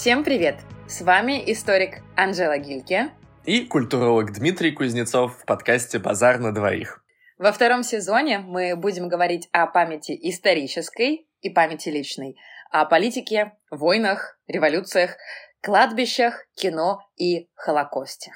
Всем привет! С вами историк Анжела Гильке и культуролог Дмитрий Кузнецов в подкасте «Базар на двоих». Во втором сезоне мы будем говорить о памяти исторической и памяти личной, о политике, войнах, революциях, кладбищах, кино и Холокосте.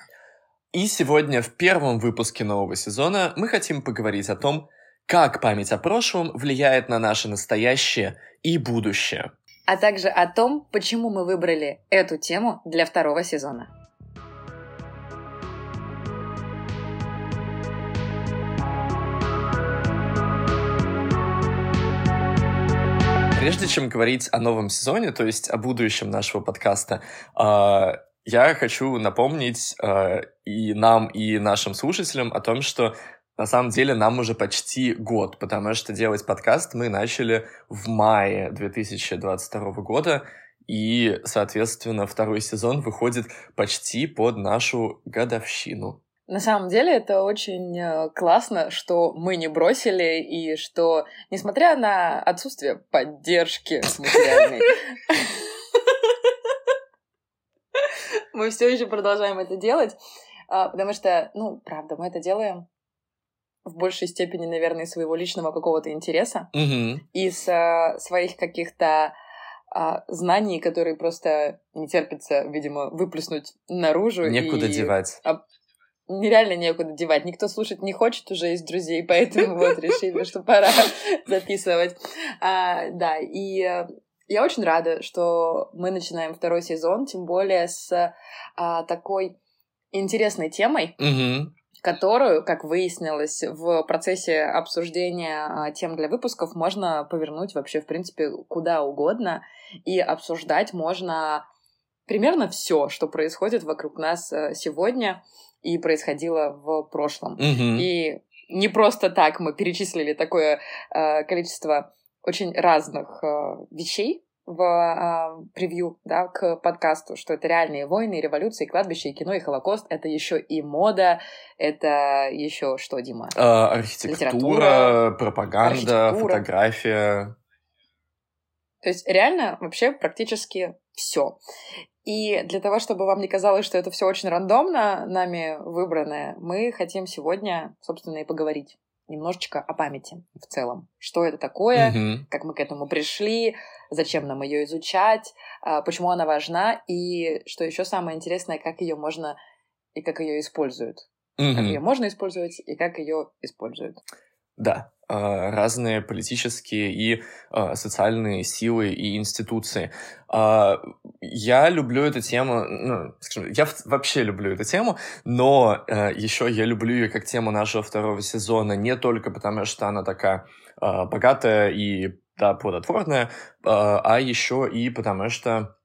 И сегодня в первом выпуске нового сезона мы хотим поговорить о том, как память о прошлом влияет на наше настоящее и будущее. А также о том, почему мы выбрали эту тему для второго сезона. Прежде чем говорить о новом сезоне, то есть о будущем нашего подкаста, а, я хочу напомнить э, и нам, и нашим слушателям о том, что на самом деле нам уже почти год, потому что делать подкаст мы начали в мае 2022 года, и, соответственно, второй сезон выходит почти под нашу годовщину. На самом деле это очень э, классно, что мы не бросили и что, несмотря на отсутствие поддержки материальной, мы все еще продолжаем это делать, а, потому что, ну, правда, мы это делаем в большей степени, наверное, своего личного какого-то интереса mm-hmm. из а, своих каких-то а, знаний, которые просто не терпится, видимо, выплеснуть наружу. Некуда и... девать. А, нереально некуда девать. Никто слушать не хочет уже из друзей, поэтому вот решили, что пора записывать. А, да, и э, я очень рада, что мы начинаем второй сезон, тем более с а, такой интересной темой, mm-hmm. Которую, как выяснилось в процессе обсуждения а, тем для выпусков, можно повернуть вообще, в принципе, куда угодно, и обсуждать можно примерно все, что происходит вокруг нас э, сегодня и происходило в прошлом. Mm-hmm. И не просто так мы перечислили такое э, количество очень разных э, вещей в э, превью, да, к подкасту, что это реальные войны, революции, кладбища, и кино, и Холокост. Это еще и мода, это еще что, Дима? А, архитектура, Литература, пропаганда, архитектура. фотография. То есть реально вообще практически все. И для того, чтобы вам не казалось, что это все очень рандомно нами выбранное, мы хотим сегодня, собственно, и поговорить немножечко о памяти в целом. Что это такое, mm-hmm. как мы к этому пришли, зачем нам ее изучать, а, почему она важна, и что еще самое интересное, как ее можно и как ее используют. Mm-hmm. Как ее можно использовать и как ее используют. Да, а, разные политические и а, социальные силы и институции. Я люблю эту тему, ну, скажем, я вообще люблю эту тему, но еще я люблю ее как тему нашего второго сезона не только потому, что она такая богатая и да, плодотворная, а еще и потому, что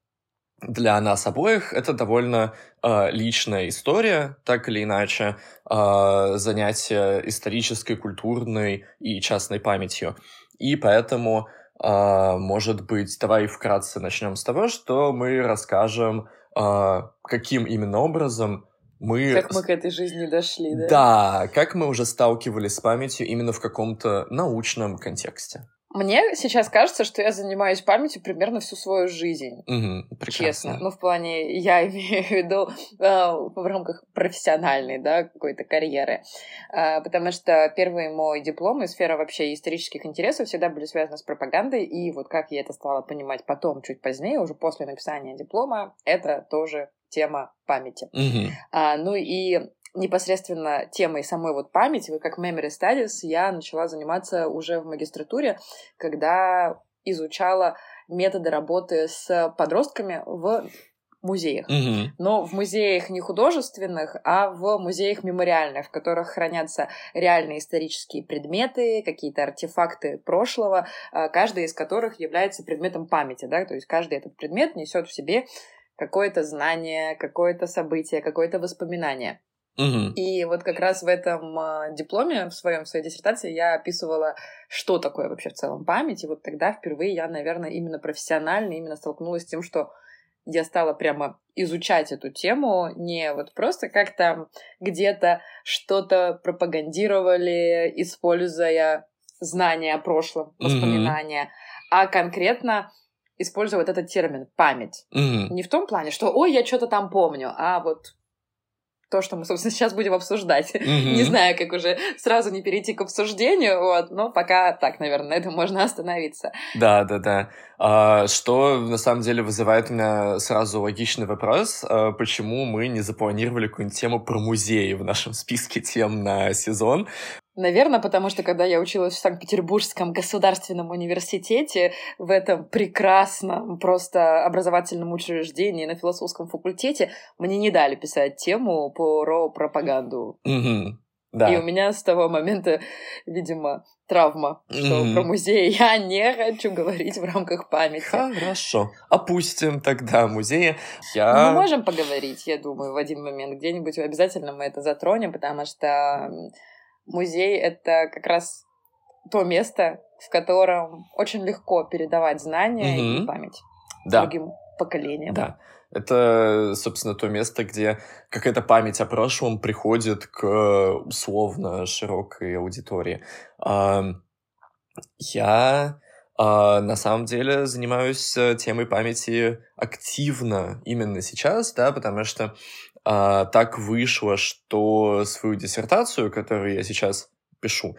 для нас обоих это довольно э, личная история, так или иначе, э, занятие исторической, культурной и частной памятью. И поэтому, э, может быть, давай вкратце начнем с того, что мы расскажем, э, каким именно образом мы... Как мы к этой жизни дошли, да? Да, как мы уже сталкивались с памятью именно в каком-то научном контексте. Мне сейчас кажется, что я занимаюсь памятью примерно всю свою жизнь. Угу, честно. Ну, в плане, я имею в виду э, в рамках профессиональной, да, какой-то карьеры. Э, потому что первый мой диплом и сфера вообще исторических интересов всегда были связаны с пропагандой. И вот как я это стала понимать потом, чуть позднее, уже после написания диплома, это тоже тема памяти. Угу. А, ну и непосредственно темой самой вот памяти, как Memory Studies, я начала заниматься уже в магистратуре, когда изучала методы работы с подростками в музеях. Mm-hmm. Но в музеях не художественных, а в музеях мемориальных, в которых хранятся реальные исторические предметы, какие-то артефакты прошлого, а, каждый из которых является предметом памяти. Да? То есть каждый этот предмет несет в себе какое-то знание, какое-то событие, какое-то воспоминание. Угу. И вот как раз в этом э, дипломе, в своем в своей диссертации, я описывала, что такое вообще в целом память. И вот тогда впервые я, наверное, именно профессионально именно столкнулась с тем, что я стала прямо изучать эту тему, не вот просто как там где-то что-то пропагандировали, используя знания о прошлом, воспоминания, mm-hmm. а конкретно использую вот этот термин «память». Мгм. Не в том плане, что «ой, я что-то там помню», а вот то, что мы, собственно, сейчас будем обсуждать. Мгм. Не знаю, как уже сразу не перейти к обсуждению, вот, но пока так, наверное, на этом можно остановиться. Да, да, да. А, что на самом деле вызывает у меня сразу логичный вопрос, а, почему мы не запланировали какую-нибудь тему про музеи в нашем списке тем на сезон? Наверное, потому что когда я училась в Санкт-Петербургском государственном университете, в этом прекрасном просто образовательном учреждении на философском факультете, мне не дали писать тему про пропаганду. Мгм. Да. И у меня с того момента, видимо, травма, что Мгм. про музей я не хочу говорить в рамках памяти. Хорошо. Опустим тогда музеи. Мы Я... можем поговорить, я думаю, в один момент где-нибудь обязательно мы это затронем, потому что музей — это как раз то место, в котором очень легко передавать знания и Мгм. память Да, другим поколениям. да. Это, собственно, то место, где какая-то память о прошлом приходит к условно широкой аудитории. Я а, на самом деле занимаюсь э, темой памяти активно именно сейчас, да, потому что а, так вышло, что свою диссертацию, которую я сейчас пишу,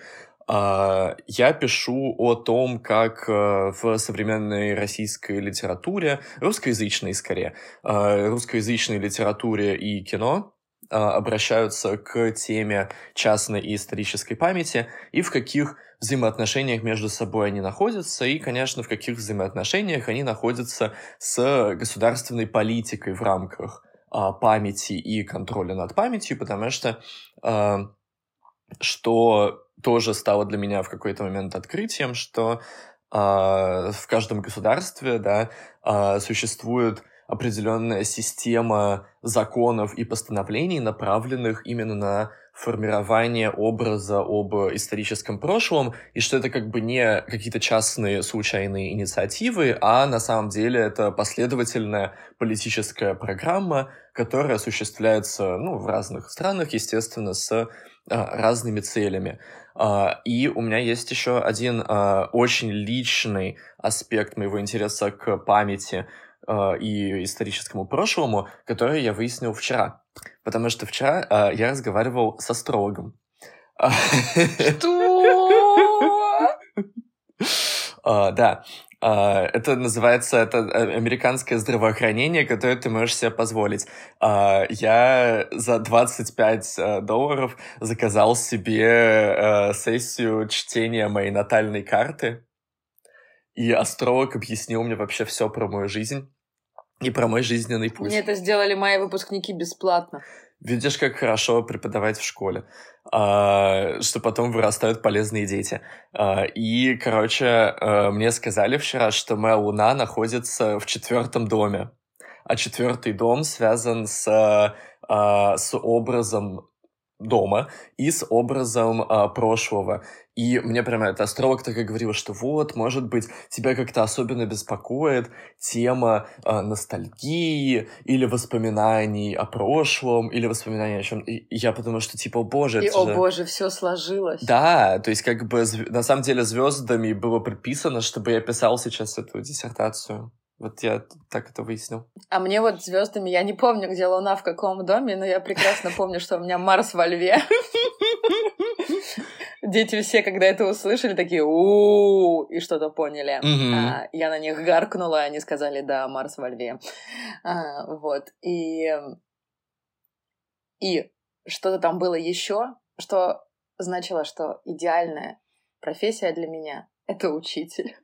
а, я пишу о том, как э, в современной российской литературе, русскоязычной скорее, э, русскоязычной литературе и кино э, обращаются к теме частной и исторической памяти и в каких взаимоотношениях между собой они находятся, и, конечно, в каких взаимоотношениях они находятся с государственной политикой в рамках а, памяти и контроля над памятью, потому что а, что тоже стало для меня в какой-то момент открытием, что а, в каждом государстве да, а, существует определенная система законов и постановлений, направленных именно на формирование образа об историческом прошлом, и что это как бы не какие-то частные случайные инициативы, а на самом деле это последовательная политическая программа, которая осуществляется ну, в разных странах, естественно, с а, разными целями. А, И у меня есть еще один а, очень личный аспект моего интереса к памяти и историческому прошлому, который я выяснил вчера. Потому что вчера а, я разговаривал с астрологом. Что? а, Да, А, это называется это э, американское здравоохранение, которое ты можешь себе позволить. А, Я за 25 э, долларов заказал себе э, сессию чтения моей натальной карты. И астролог объяснил мне вообще все про мою жизнь и про мой жизненный путь. Мне это сделали мои выпускники бесплатно. Видишь, как хорошо преподавать в школе, а, что потом вырастают полезные дети. А, И, короче, а, мне сказали вчера, что моя луна находится в четвертом доме, а четвертый дом связан с, а, с образом дома и с образом прошлого. И мне прямо этот астролог так и говорил, что вот, может быть, тебя как-то особенно беспокоит тема а, ностальгии или воспоминаний о прошлом, или воспоминаний о чем. И я подумал, что типа, о боже, И, о же... боже, все сложилось. Да, то есть как бы на самом деле звездами было предписано, чтобы я писал сейчас эту диссертацию. Вот я так это выяснил. А мне вот звездами, я не помню, где Луна, в каком доме, но я прекрасно помню, что у меня Марс во льве. Дети все, когда это услышали, такие у и что-то поняли. А, Я на них гаркнула, они сказали, да, Марс во льве. А, Вот. И и что-то там было еще, что значило, что идеальная профессия для меня — это учитель.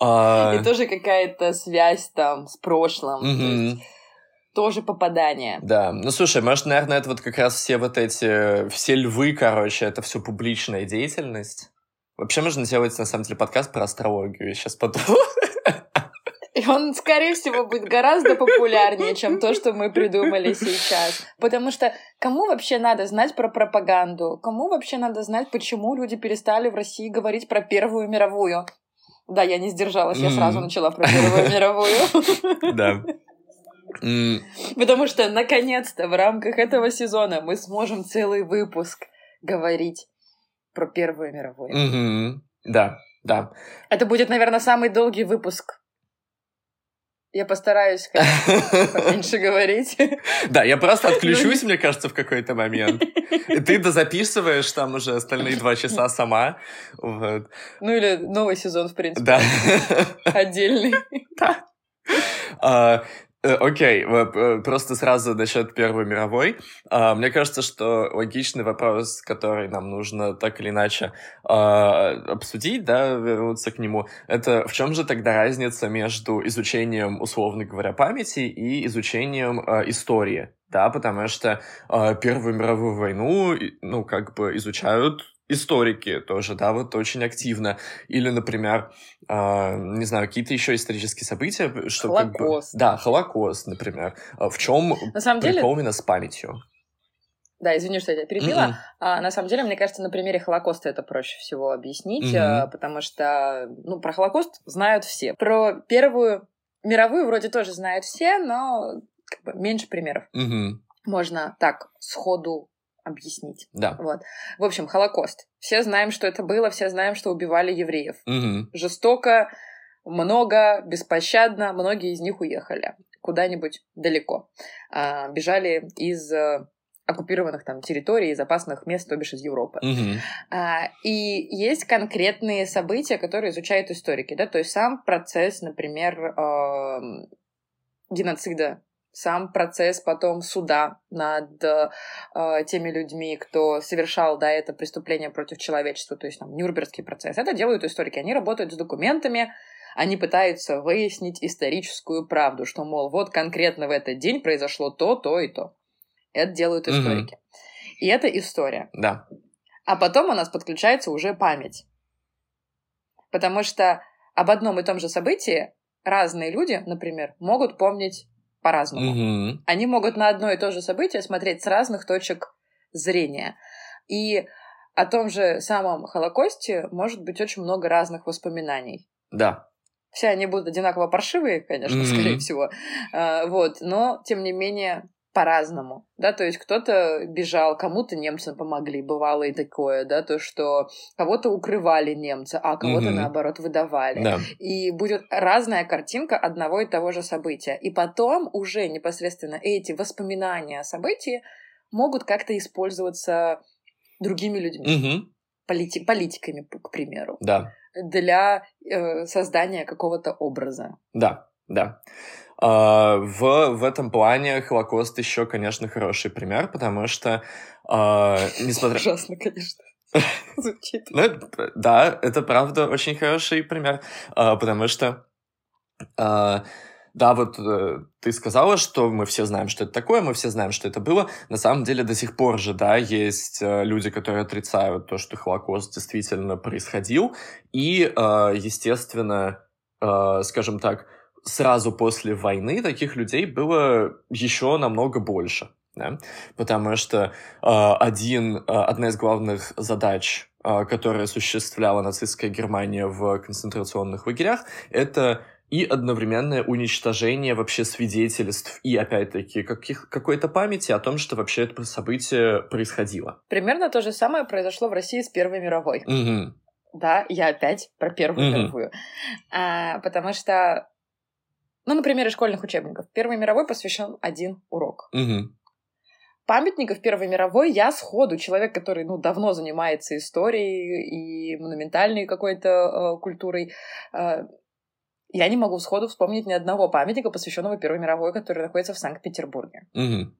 А, И тоже какая-то связь там с прошлым. есть тоже попадание. Да, ну слушай, может, наверное, это вот как раз все вот эти, все львы, короче, это все публичная деятельность. Вообще можно сделать, на самом деле, подкаст про астрологию, я сейчас подумал. И он, скорее всего, будет гораздо популярнее, чем то, что мы придумали сейчас. Потому что кому вообще надо знать про пропаганду? Кому вообще надо знать, почему люди перестали в России говорить про Первую мировую? Да, я не сдержалась, я сразу начала про Первую мировую. Да. Потому что, наконец-то, в рамках этого сезона мы сможем целый выпуск говорить про Первую мировую. Да, да. Это будет, наверное, самый долгий выпуск Я постараюсь, поменьше говорить. Да, я просто отключусь, мне кажется, в какой-то момент. И ты дозаписываешь там уже остальные два часа сама. Вот. Ну или новый сезон, в принципе. Да. Отдельный. Да. А, окей, okay. просто сразу насчет Первой мировой. А, мне кажется, что логичный вопрос, который нам нужно так или иначе а, обсудить, да, вернуться к нему, это в чем же тогда разница между изучением, условно говоря, памяти и изучением а, истории? Да, потому что Первую мировую войну, ну, как бы изучают историки тоже, да, вот очень активно. Или, например, э, не знаю, какие-то еще исторические события. Что Холокост. Как бы, да, Холокост, например. А в чем на самом прикол именно с памятью? Да, извини, что я тебя перебила. Mm-hmm. А, на самом деле, мне кажется, на примере Холокоста это проще всего объяснить, mm-hmm. потому что, ну, про Холокост знают все. Про Первую мировую вроде тоже знают все, но как бы меньше примеров. Mm-hmm. Можно так сходу объяснить. Да. Вот. В общем, Холокост. Все знаем, что это было, все знаем, что убивали евреев. Угу. Жестоко, много, беспощадно, многие из них уехали куда-нибудь далеко. А, бежали из э, оккупированных там территорий, из опасных мест, то бишь из Европы. Угу. А, и есть конкретные события, которые изучают историки, да, то есть сам процесс, например, э, геноцида сам процесс потом суда над э, теми людьми, кто совершал да, это преступление против человечества, то есть там Нюрнбергский процесс. Это делают историки. Они работают с документами, они пытаются выяснить историческую правду, что, мол, вот конкретно в этот день произошло то, то и то. Это делают историки. Mm-hmm. И это история. Да. А потом у нас подключается уже память. Потому что об одном и том же событии разные люди, например, могут помнить по-разному. Угу. Они могут на одно и то же событие смотреть с разных точек зрения. И о том же самом Холокосте может быть очень много разных воспоминаний. Да. Все они будут одинаково паршивые, конечно, mm-hmm. скорее всего. А, вот, но тем не менее по-разному, да, то есть кто-то бежал, кому-то немцы помогли, бывало и такое, да, то, что кого-то укрывали немцы, а кого-то, mm-hmm. наоборот, выдавали. Да. И будет разная картинка одного и того же события. И потом уже непосредственно эти воспоминания о событии могут как-то использоваться другими людьми, mm-hmm. полити- политиками, к примеру, да. для э, создания какого-то образа. Да, да. Uh, в, в этом плане Холокост еще, конечно, хороший пример, потому что, uh, несмотря... Ужасно, конечно. Звучит. Ну, да, это правда очень хороший пример, uh, потому что да, вот э, ты сказала, что мы все знаем, что это такое, мы все знаем, что это было. На самом деле до сих пор же, да, есть э, люди, которые отрицают то, что Холокост действительно происходил. И, э, естественно, э, скажем так, сразу после войны таких людей было еще намного больше. Да? Потому что э, один, э, одна из главных задач, э, которая осуществляла нацистская Германия в концентрационных лагерях, это и одновременное уничтожение вообще свидетельств и, опять-таки, каких, какой-то памяти о том, что вообще это событие происходило. Примерно то же самое произошло в России с Первой мировой. Угу. Да, я опять про Первую угу. мировую. А, потому что ну, например, из школьных учебников. Первой мировой посвящен один урок. Угу. Памятников Первой мировой я сходу, человек, который ну, давно занимается историей и монументальной какой-то э, культурой, э, я не могу сходу вспомнить ни одного памятника, посвященного Первой мировой, который находится в Санкт-Петербурге. Угу.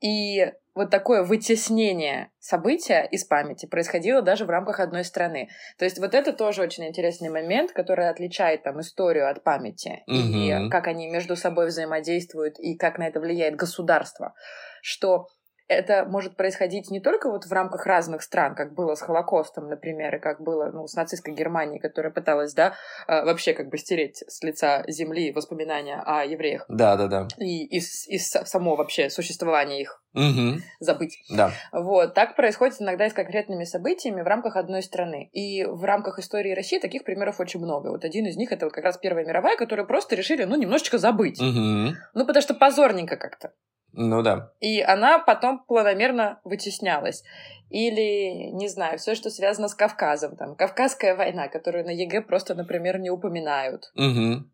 И вот такое вытеснение события из памяти происходило даже в рамках одной страны. То есть вот это тоже очень интересный момент, который отличает там историю от памяти угу. и как они между собой взаимодействуют и как на это влияет государство, что это может происходить не только вот в рамках разных стран, как было с Холокостом, например, и как было ну, с нацистской Германией, которая пыталась, да, а, вообще как бы стереть с лица земли воспоминания о евреях. Да, да, да. И, и, и само вообще существование их угу. забыть. Да. Вот. Так происходит иногда и с конкретными событиями в рамках одной страны. И в рамках истории России таких примеров очень много. Вот один из них это вот как раз Первая мировая, которую просто решили, ну, немножечко забыть. Угу. Ну, потому что позорненько как-то. Ну да. И она потом планомерно вытеснялась. Или, не знаю, все, что связано с Кавказом. Там, Кавказская война, которую на ЕГЭ просто, например, не упоминают. Угу.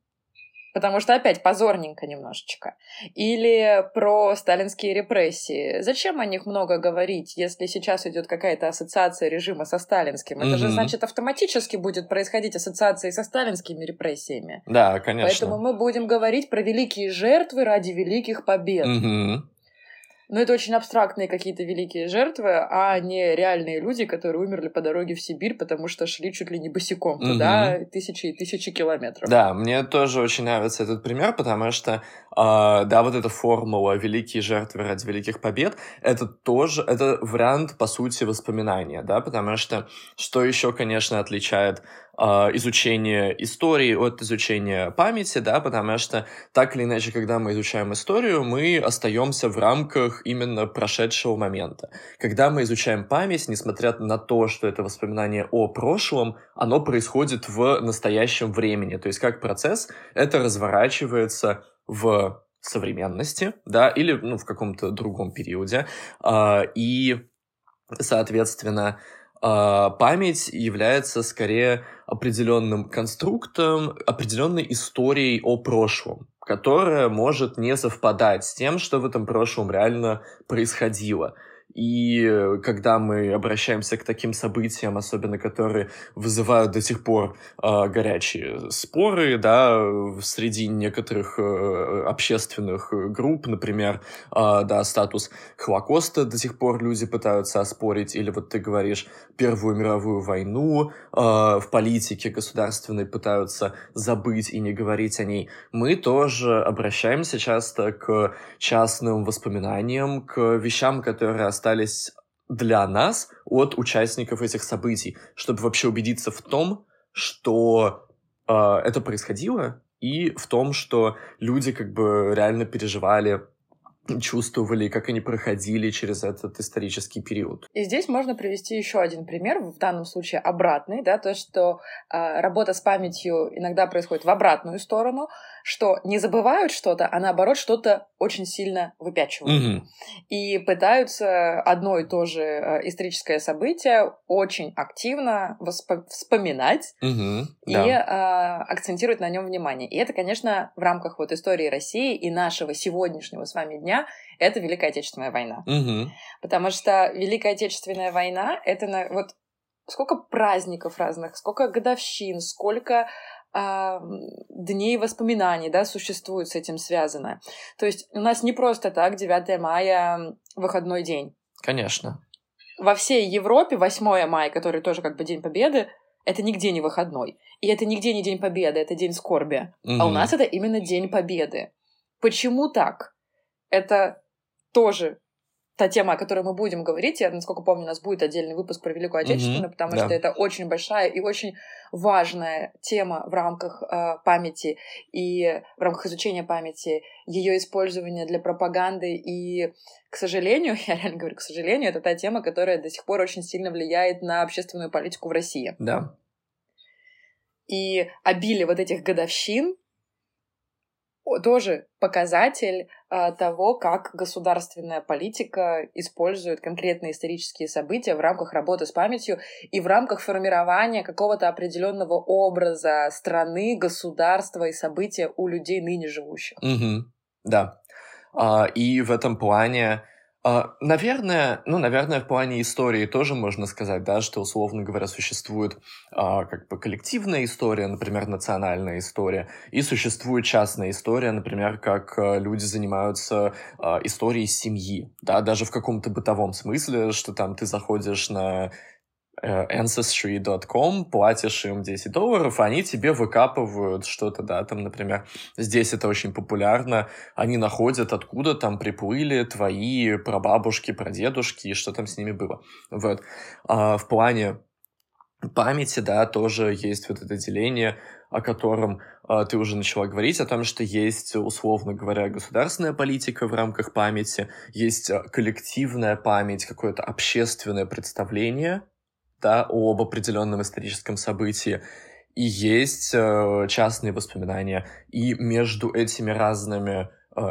Потому что опять позорненько немножечко. Или про сталинские репрессии. Зачем о них много говорить, если сейчас идет какая-то ассоциация режима со сталинским? Это mm-hmm. же значит автоматически будет происходить ассоциация со сталинскими репрессиями. Да, конечно. Поэтому мы будем говорить про великие жертвы ради великих побед. Mm-hmm. Но это очень абстрактные какие-то великие жертвы, а не реальные люди, которые умерли по дороге в Сибирь, потому что шли чуть ли не босиком туда угу. тысячи и тысячи километров. Да, мне тоже очень нравится этот пример, потому что, э, да, вот эта формула «великие жертвы ради великих побед» — это тоже, это вариант, по сути, воспоминания, да, потому что что еще, конечно, отличает а, изучение истории от изучения памяти, да, потому что так или иначе, когда мы изучаем историю, мы остаемся в рамках именно прошедшего момента. Когда мы изучаем память, несмотря на то, что это воспоминание о прошлом, оно происходит в настоящем времени. То есть как процесс это разворачивается в современности, да, или ну, в каком-то другом периоде. А, и, соответственно, память является скорее определенным конструктом, определенной историей о прошлом, которая может не совпадать с тем, что в этом прошлом реально происходило. И э, когда мы обращаемся к таким событиям, особенно которые вызывают до сих пор э, горячие споры, да, среди некоторых э, общественных групп, например, э, да, статус Холокоста до сих пор люди пытаются оспорить, или вот ты говоришь Первую мировую войну, э, в политике государственной пытаются забыть и не говорить о ней, мы тоже обращаемся часто к частным воспоминаниям, к вещам, которые остались остались для нас от участников этих событий, чтобы вообще убедиться в том, что э, это происходило, и в том, что люди как бы реально переживали чувствовали, как они проходили через этот исторический период. И здесь можно привести еще один пример, в данном случае обратный, да, то, что э, работа с памятью иногда происходит в обратную сторону, что не забывают что-то, а наоборот что-то очень сильно выпячивают. Угу. И пытаются одно и то же э, историческое событие очень активно восп- вспоминать угу, и да. э, акцентировать на нем внимание. И это, конечно, в рамках вот истории России и нашего сегодняшнего с вами дня это Великая Отечественная война. Угу. Потому что Великая Отечественная война это на, вот сколько праздников разных, сколько годовщин, сколько а, дней воспоминаний, да, существует с этим связано. То есть у нас не просто так 9 мая выходной день. Конечно. Во всей Европе 8 мая, который тоже как бы День Победы, это нигде не выходной. И это нигде не День Победы, это День скорби. Угу. А у нас это именно День Победы. Почему так? Это тоже та тема, о которой мы будем говорить, я, насколько помню, у нас будет отдельный выпуск про Великую Отечественную, mm-hmm, потому да. что это очень большая и очень важная тема в рамках э, памяти и в рамках изучения памяти, ее использования для пропаганды. И, к сожалению, я реально говорю, к сожалению, это та тема, которая до сих пор очень сильно влияет на общественную политику в России. Да. И обилие вот этих годовщин, тоже показатель того, как государственная политика использует конкретные исторические события в рамках работы с памятью и в рамках формирования какого-то определенного образа страны, государства и события у людей ныне живущих. Угу. Да. А, и в этом плане а, наверное, ну, наверное, в плане истории тоже можно сказать, да, что, условно говоря, существует а, как бы коллективная история, например, национальная история, и существует частная история, например, как а, люди занимаются а, историей семьи, да, даже в каком-то бытовом смысле, что там ты заходишь на Э, ancestry.com, платишь им 10 долларов, они тебе выкапывают что-то, да, там, например, здесь это очень популярно, они находят, откуда там приплыли твои прабабушки, прадедушки, и что там с ними было. Вот. А в плане памяти, да, тоже есть вот это деление, о котором а, ты уже начала говорить, о том, что есть, условно говоря, государственная политика в рамках памяти, есть а, коллективная память, какое-то общественное представление да, об определенном историческом событии, и есть э, частные воспоминания. И между этими разными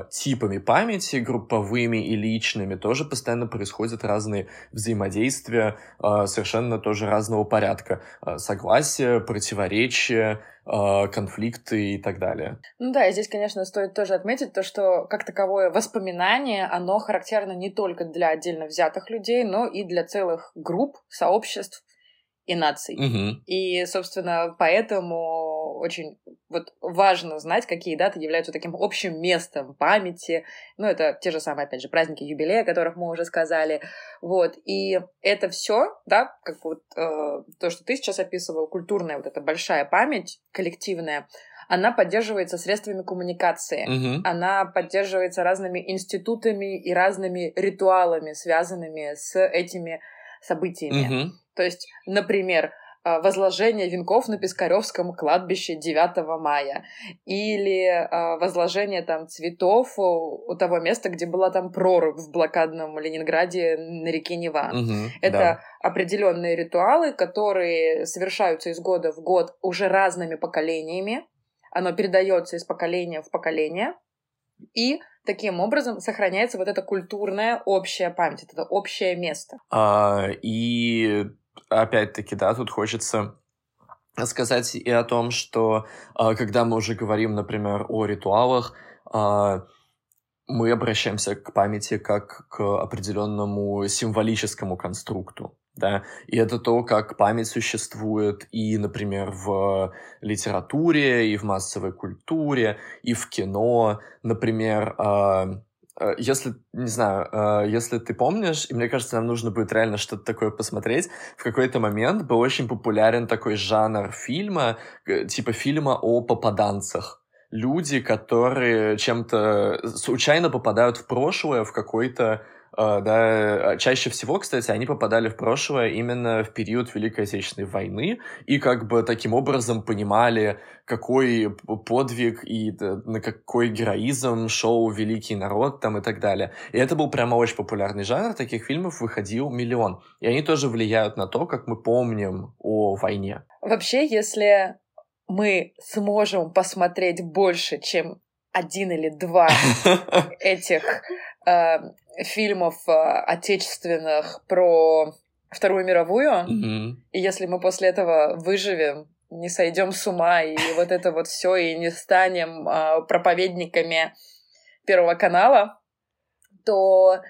типами памяти, групповыми и личными, тоже постоянно происходят разные взаимодействия, э, совершенно тоже разного порядка. Э, согласие, противоречия, э, конфликты и так далее. Ну да, и здесь, конечно, стоит тоже отметить то, что как таковое воспоминание, оно характерно не только для отдельно взятых людей, но и для целых групп, сообществ, и наций. Угу. И, собственно, поэтому очень вот важно знать, какие даты являются таким общим местом памяти. Ну, это те же самые, опять же, праздники юбилея, о которых мы уже сказали. Вот. И это все, да, как вот э, то, что ты сейчас описывал, культурная вот эта большая память коллективная, она поддерживается средствами коммуникации, угу. она поддерживается разными институтами и разными ритуалами, связанными с этими событиями. Угу. То есть, например, а, возложение венков на Пискаревском кладбище 9 мая или а, возложение там цветов у того места, где была там прорубь в блокадном Ленинграде на реке Нева. Угу, Это да. определенные ритуалы, которые совершаются из года в год уже разными поколениями. Оно передается из поколения в поколение. И таким образом сохраняется вот эта культурная общая память, это общее место. А, и опять-таки, да, тут хочется сказать и о том, что а, когда мы уже говорим, например, о ритуалах, а, мы обращаемся к памяти как к определенному символическому конструкту да, и это то, как память существует и, например, в литературе, и в массовой культуре, и в кино, например, э, если, не знаю, э, если ты помнишь, и мне кажется, нам нужно будет реально что-то такое посмотреть, в какой-то момент был очень популярен такой жанр фильма, типа фильма о попаданцах. Люди, которые чем-то случайно попадают в прошлое, в какой-то да, а, чаще всего, кстати, они попадали в прошлое именно в период Великой Отечественной войны и как бы таким образом понимали, какой подвиг и на какой героизм шел великий народ там и так далее. И это был прямо очень популярный жанр, таких фильмов выходил миллион. И они тоже влияют на то, как мы помним о войне. Вообще, если мы сможем посмотреть больше, чем один или два этих э, фильмов э, отечественных про Вторую мировую. Mm-hmm. И если мы после этого выживем, не сойдем с ума и вот это вот все и не станем э, проповедниками Первого канала, то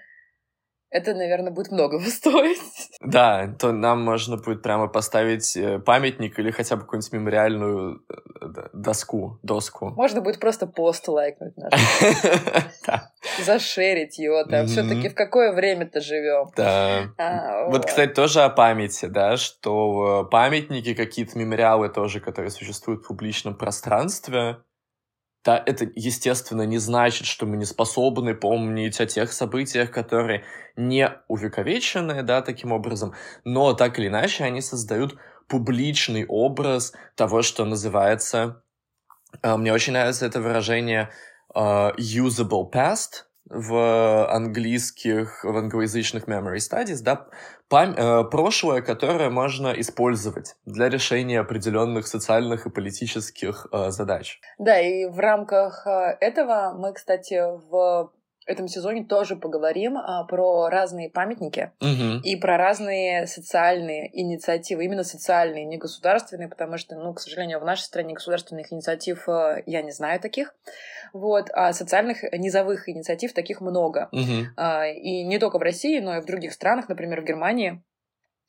это, наверное, будет многого стоить. Да, то нам можно будет прямо поставить э, памятник или хотя бы какую-нибудь мемориальную э, доску, доску. Можно будет просто пост лайкнуть наш. Зашерить его там. Все-таки в какое время-то живем. Да. А, вот, кстати, тоже о памяти, да, что э, памятники, какие-то мемориалы тоже, которые существуют в публичном пространстве, да, это, естественно, не значит, что мы не способны помнить о тех событиях, которые не увековечены, да, таким образом, но так или иначе они создают публичный образ того, что называется... Э, мне очень нравится это выражение uh, usable past, в английских, в англоязычных memory studies, да, пам- э, прошлое, которое можно использовать для решения определенных социальных и политических э, задач. Да, и в рамках э, этого мы, кстати, в этом сезоне тоже поговорим а, про разные памятники угу. и про разные социальные инициативы, именно социальные, не государственные, потому что, ну, к сожалению, в нашей стране государственных инициатив а, я не знаю таких, вот, а социальных низовых инициатив таких много, угу. а, и не только в России, но и в других странах, например, в Германии.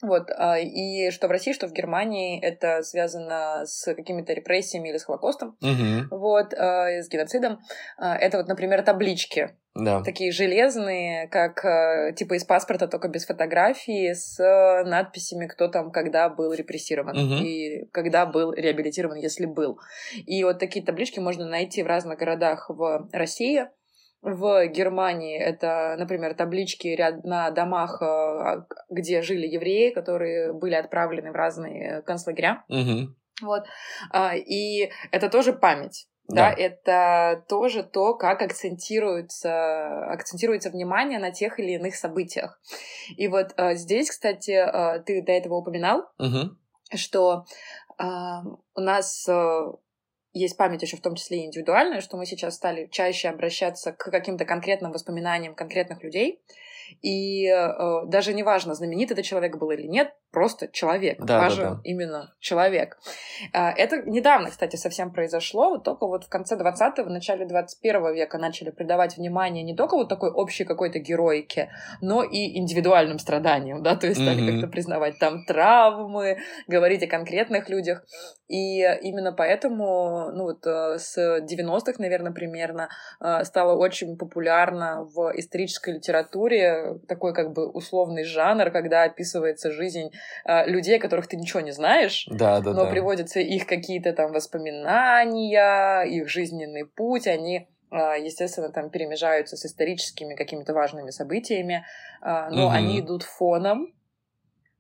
Вот, а, и что в России, что в Германии это связано с какими-то репрессиями или с Холокостом, угу. вот, с геноцидом. Это вот, например, таблички да. Такие железные, как типа из паспорта, только без фотографии, с надписями, кто там когда был репрессирован угу. и когда был реабилитирован, если был. И вот такие таблички можно найти в разных городах в России. В Германии это, например, таблички ряд на домах, э, где жили евреи, которые были отправлены в разные концлагеря. Угу. Вот. А, и это тоже память. Да. да, это тоже то, как акцентируется, акцентируется внимание на тех или иных событиях. И вот э, здесь, кстати, э, ты до этого упоминал, угу. что э, у нас э, есть память еще в том числе и индивидуальная, что мы сейчас стали чаще обращаться к каким-то конкретным воспоминаниям конкретных людей. И э, даже неважно, знаменит это человек был или нет, просто человек. Да, важен да, да. именно человек. А, Это недавно, кстати, совсем произошло. Вот только вот в конце 20-го, в начале 21 века начали придавать внимание не только вот такой общей какой-то героике, но и индивидуальным страданиям, да, то есть стали Мгм. как-то признавать там травмы, говорить о конкретных людях. И именно поэтому, ну вот э, с 90-х, наверное, примерно, э, стало очень популярно в исторической литературе такой как бы условный жанр, когда описывается жизнь э, людей, о которых ты ничего не знаешь, Да, да, но да. приводятся их какие-то там воспоминания, их жизненный путь, они естественно, там перемежаются с историческими какими-то важными событиями, но Мгм. они идут фоном,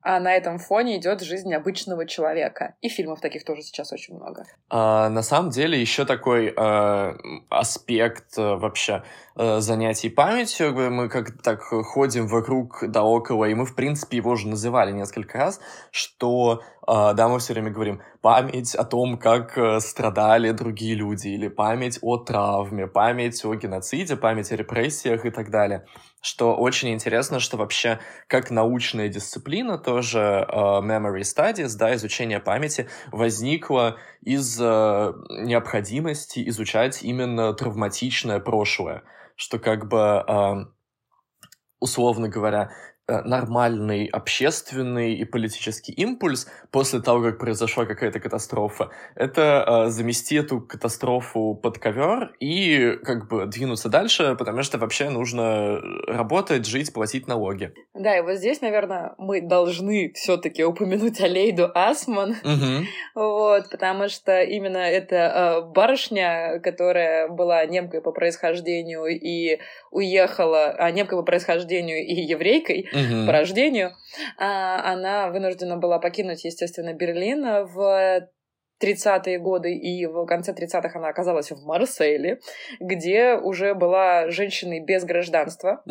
а на этом фоне идет жизнь обычного человека. И фильмов таких тоже сейчас очень много. А, на самом деле еще такой э, аспект э, вообще э, занятий памятью, мы как так ходим вокруг да около, и мы, в принципе, его уже называли несколько раз, что, э, да, мы все время говорим, память о том, как э, страдали другие люди, или память о травме, память о геноциде, память о репрессиях и так далее. Что очень интересно, что вообще как научная дисциплина тоже э, memory studies, да, изучение памяти, возникла из э, необходимости изучать именно травматичное прошлое, что как бы, э, условно говоря, нормальный общественный и политический импульс после того, как произошла какая-то катастрофа, это э, замести эту катастрофу под ковер и как бы двинуться дальше, потому что вообще нужно работать, жить, платить налоги. Да, и вот здесь, наверное, мы должны все-таки упомянуть Алейду Асман, Мгм. Вот, потому что именно эта э, барышня, которая была немкой по происхождению и уехала, а немкой по происхождению и еврейкой По рождению, а, она вынуждена была покинуть, естественно, Берлин в 30-е годы, и в конце 30-х она оказалась в Марселе, где уже была женщиной без гражданства.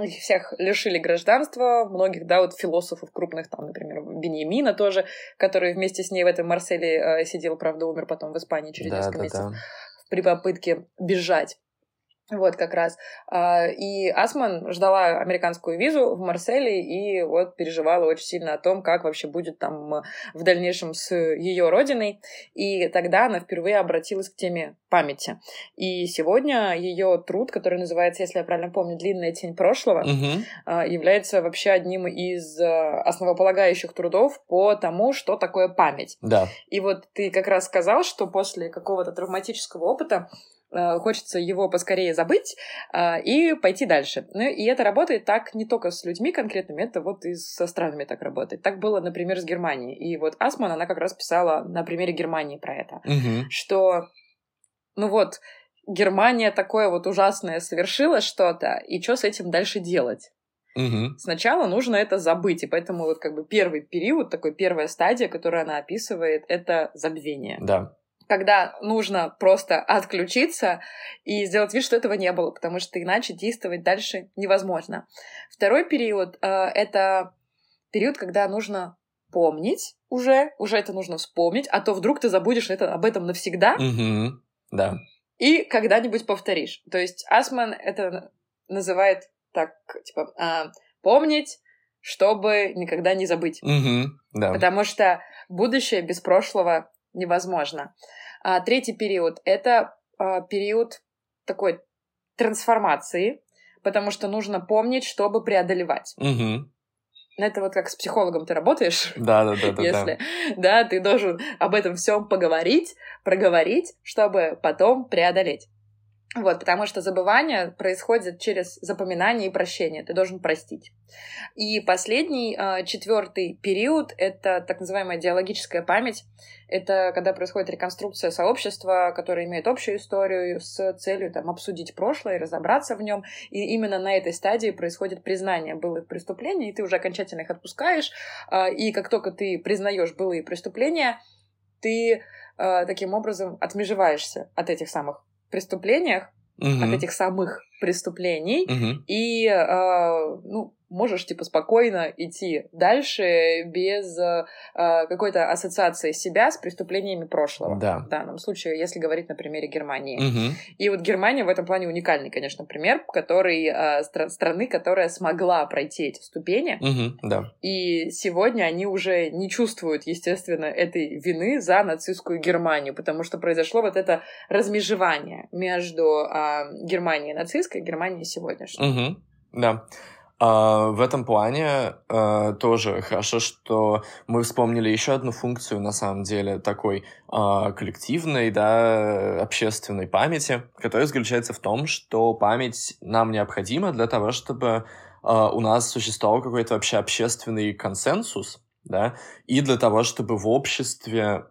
Их всех лишили гражданства, многих, да, вот философов крупных, там, например, Беньямина тоже, который вместе с ней в этом Марселе э, сидел, правда, умер потом в Испании через Да, несколько да, месяцев да. при попытке бежать. Вот как раз. А, И Асман ждала американскую визу в Марселе и вот переживала очень сильно о том, как вообще будет там э, в дальнейшем с ее родиной. И тогда она впервые обратилась к теме памяти. И сегодня ее труд, который называется, если я правильно помню, «Длинная тень прошлого», а, является вообще одним из а, основополагающих трудов по тому, что такое память. Да. И вот ты как раз сказал, что после какого-то травматического опыта хочется его поскорее забыть а, и пойти дальше. Ну и это работает так не только с людьми конкретными, это вот и со странами так работает. Так было, например, с Германией. И вот Асман, она как раз писала на примере Германии про это, Мгм. что, ну вот, Германия такое вот ужасное совершила что-то, и что с этим дальше делать? Мгм. Сначала нужно это забыть, и поэтому вот как бы первый период, такой первая стадия, которую она описывает, это забвение. Да. Когда нужно просто отключиться и сделать вид, что этого не было, потому что иначе действовать дальше невозможно. Второй период э, это период, когда нужно помнить уже, уже это нужно вспомнить, а то вдруг ты забудешь это, об этом навсегда Мгм. Да. и когда-нибудь повторишь. То есть Асман это называет так, типа, а, помнить, чтобы никогда не забыть. Мгм. Да. Потому что будущее без прошлого невозможно. А, третий период — это а, период такой трансформации, потому что нужно помнить, чтобы преодолевать. Мгм. Это вот как с психологом ты работаешь, Да, да, да, да, если, да, ты должен об этом всем поговорить, проговорить, чтобы потом преодолеть. Вот, потому что забывание происходит через запоминание и прощение. Ты должен простить. И последний, а, четвертый период — это так называемая диалогическая память. Это когда происходит реконструкция сообщества, которое имеет общую историю с целью там, обсудить прошлое и разобраться в нем. И именно на этой стадии происходит признание былых преступлений, и ты уже окончательно их отпускаешь. А, И как только ты признаешь былые преступления, ты а, таким образом отмежеваешься от этих самых преступлениях, Мгм. от этих самых преступлений, Мгм. и, э, ну, можешь, типа, спокойно идти дальше без э, какой-то ассоциации себя с преступлениями прошлого. Да. В данном случае, если говорить на примере Германии. Мгм. И вот Германия в этом плане уникальный, конечно, пример, который э, стра- страны, которая смогла пройти эти ступени, Мгм. Да. и сегодня они уже не чувствуют, естественно, этой вины за нацистскую Германию, потому что произошло вот это размежевание между а, Германией нацистской и Германией сегодняшней. Мгм. Да. А, в этом плане а, тоже хорошо, что мы вспомнили еще одну функцию, на самом деле, такой а, коллективной, да, общественной памяти, которая заключается в том, что память нам необходима для того, чтобы а, у нас существовал какой-то вообще общественный консенсус, да, и для того, чтобы в обществе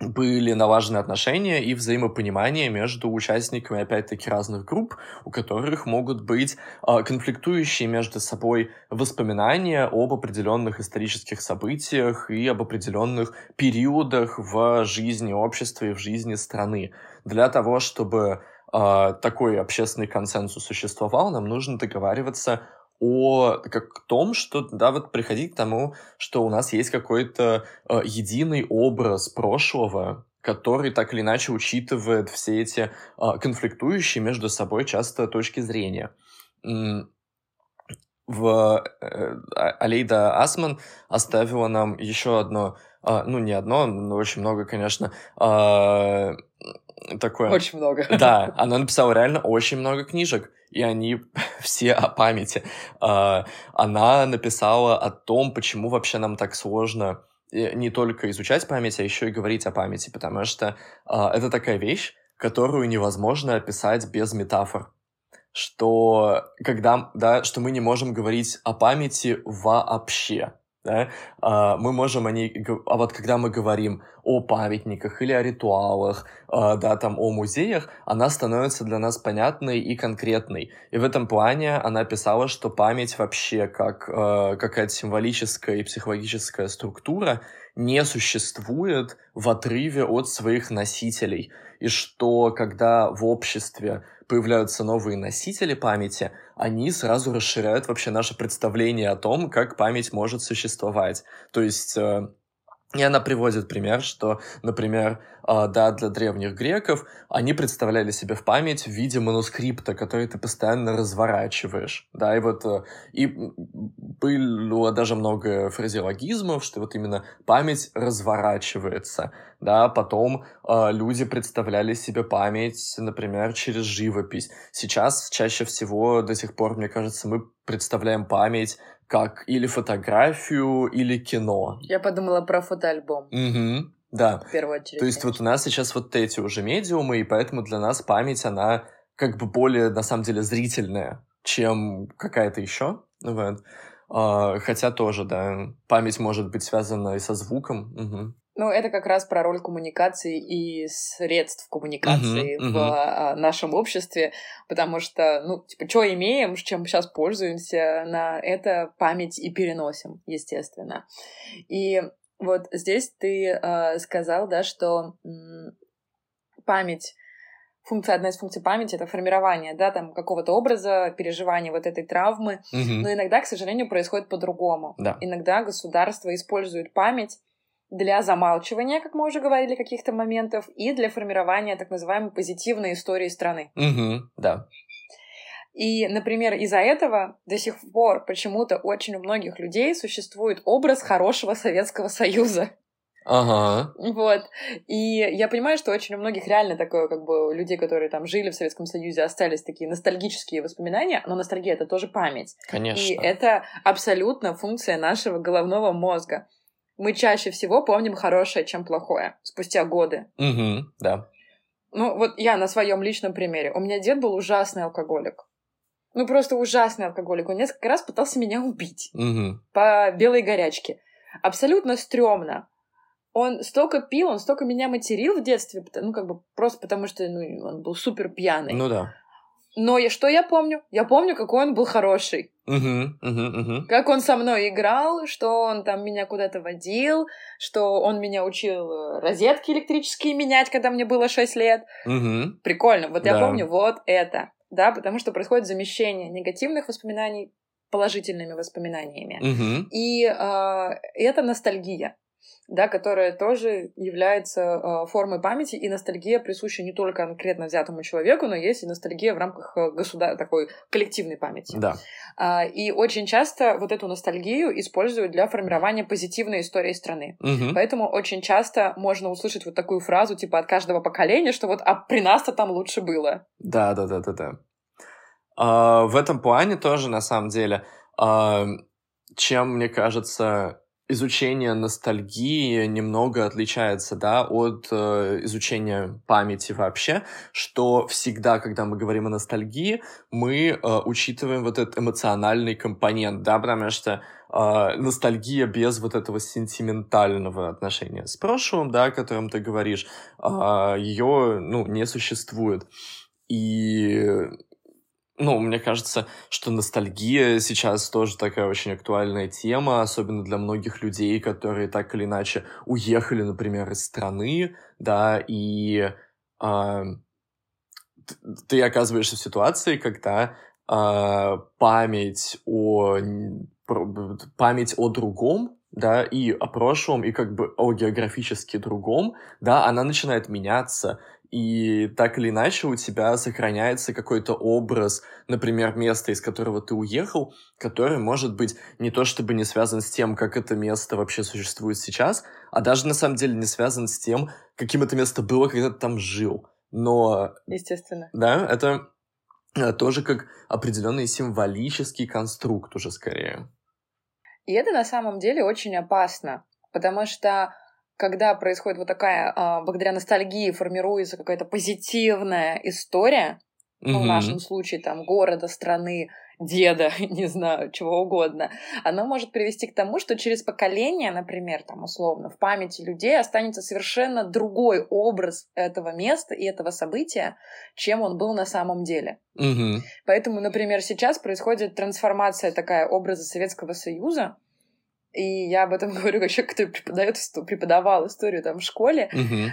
были налажены отношения и взаимопонимание между участниками, опять-таки, разных групп, у которых могут быть а, конфликтующие между собой воспоминания об определенных исторических событиях и об определенных периодах в жизни общества и в жизни страны. Для того, чтобы а, такой общественный консенсус существовал, нам нужно договариваться о как том, что да, вот приходить к тому, что у нас есть какой-то э, единый образ прошлого, который так или иначе учитывает все эти э, конфликтующие между собой часто точки зрения. В э, А- Алейда Асман оставила нам еще одно, э, ну не одно, но очень много, конечно, э, такое. Очень много. Да, она написала реально очень много книжек, и они все о памяти. А, Она написала о том, почему вообще нам так сложно э, не только изучать память, а еще и говорить о памяти, потому что а, это такая вещь, которую невозможно описать без метафор. Что когда, да, что мы не можем говорить о памяти вообще. Да? А, мы можем о ней, а вот когда мы говорим о памятниках или о ритуалах, а, да, там о музеях, она становится для нас понятной и конкретной. И в этом плане она писала, что память вообще как э, какая-то символическая и психологическая структура не существует в отрыве от своих носителей. И что когда в обществе появляются новые носители памяти, они сразу расширяют вообще наше представление о том, как память может существовать. То есть э, и она приводит пример, что, например, а, да, для древних греков они представляли себе в память в виде манускрипта, который ты постоянно разворачиваешь, да, и вот э, и было даже много фразеологизмов, что вот именно память разворачивается, да, потом а, люди представляли себе память, например, через живопись. Сейчас чаще всего до сих пор, мне кажется, мы представляем память как или фотографию, или кино. Я подумала про фотоальбом Угу, да. в первую очередь. То есть вот у нас сейчас вот эти уже медиумы, и поэтому для нас память, она как бы более, на самом деле, зрительная, чем какая-то еще. Вот. А, хотя тоже, да, память может быть связана и со звуком. Мгм. Ну, это как раз про роль коммуникации и средств коммуникации Мгм, в мгм. а, нашем обществе, потому что, ну, типа, что имеем, чем сейчас пользуемся, на это память и переносим, естественно. И вот здесь ты а, сказал, да, что м, память функция, одна из функций памяти — это формирование, да, там, какого-то образа, переживания вот этой травмы, Мгм. но иногда, к сожалению, происходит по-другому. Да. Иногда государство использует память для замалчивания, как мы уже говорили, каких-то моментов, и для формирования так называемой позитивной истории страны. Мгм. Да. И, например, из-за этого до сих пор почему-то очень у многих людей существует образ хорошего Советского Союза. Ага. Вот. И я понимаю, что очень у многих реально такое, как бы, людей, которые там жили в Советском Союзе, остались такие ностальгические воспоминания, но ностальгия — это тоже память. Конечно. И это абсолютно функция нашего головного мозга. Мы чаще всего помним хорошее, чем плохое, спустя годы. Мгм. Да. Ну, вот я на своем личном примере. У меня дед был ужасный алкоголик. Ну, просто ужасный алкоголик. Он несколько раз пытался меня убить Мгм. по белой горячке. Абсолютно стрёмно. Он столько пил, он столько меня материл в детстве, ну, как бы просто потому, что ну, он был супер пьяный. Ну да. Но я, что я помню? Я помню, какой он был хороший. Мгм. Мгм. Мгм. Как он со мной играл, что он там меня куда-то водил, что он меня учил э, розетки электрические менять, когда мне было 6 лет. Мгм. Прикольно. Вот я Да. помню вот это. Да, потому что происходит замещение негативных воспоминаний положительными воспоминаниями. Мгм. И э, это ностальгия да, которая тоже является э, формой памяти, и ностальгия присуща не только конкретно взятому человеку, но есть и ностальгия в рамках э, государ... такой коллективной памяти. Да. А, и очень часто вот эту ностальгию используют для формирования позитивной истории страны. Мгм. Поэтому очень часто можно услышать вот такую фразу, типа, от каждого поколения, что вот «а при нас-то там лучше было». Да, да, да, да, да. А, в этом плане тоже, на самом деле, а, чем, мне кажется, изучение ностальгии немного отличается, да, от э, изучения памяти вообще, что всегда, когда мы говорим о ностальгии, мы э, учитываем вот этот эмоциональный компонент, да, потому что э, ностальгия без вот этого сентиментального отношения с прошлым, да, о котором ты говоришь, э, ее, ну, не существует. И ну, мне кажется, что ностальгия сейчас тоже такая очень актуальная тема, особенно для многих людей, которые так или иначе уехали, например, из страны, да, и т- ты оказываешься в ситуации, когда а, память о память о другом, да, и о прошлом, и как бы о географически другом, да, она начинает меняться, и так или иначе у тебя сохраняется какой-то образ, например, места, из которого ты уехал, который может быть не то чтобы не связан с тем, как это место вообще существует сейчас, а даже на самом деле не связан с тем, каким это место было, когда ты там жил. Но, Естественно. да, это э, тоже как определенный символический конструкт уже скорее. И это на самом деле очень опасно, потому что когда происходит вот такая, а, благодаря ностальгии формируется какая-то позитивная история, ну, в нашем случае там города, страны, деда, не знаю, чего угодно, оно может привести к тому, что через поколение, например, там условно, в памяти людей останется совершенно другой образ этого места и этого события, чем он был на самом деле. Мгм. Поэтому, например, сейчас происходит трансформация такая образа Советского Союза, и я об этом говорю как человек, который преподает, преподавал историю там в школе.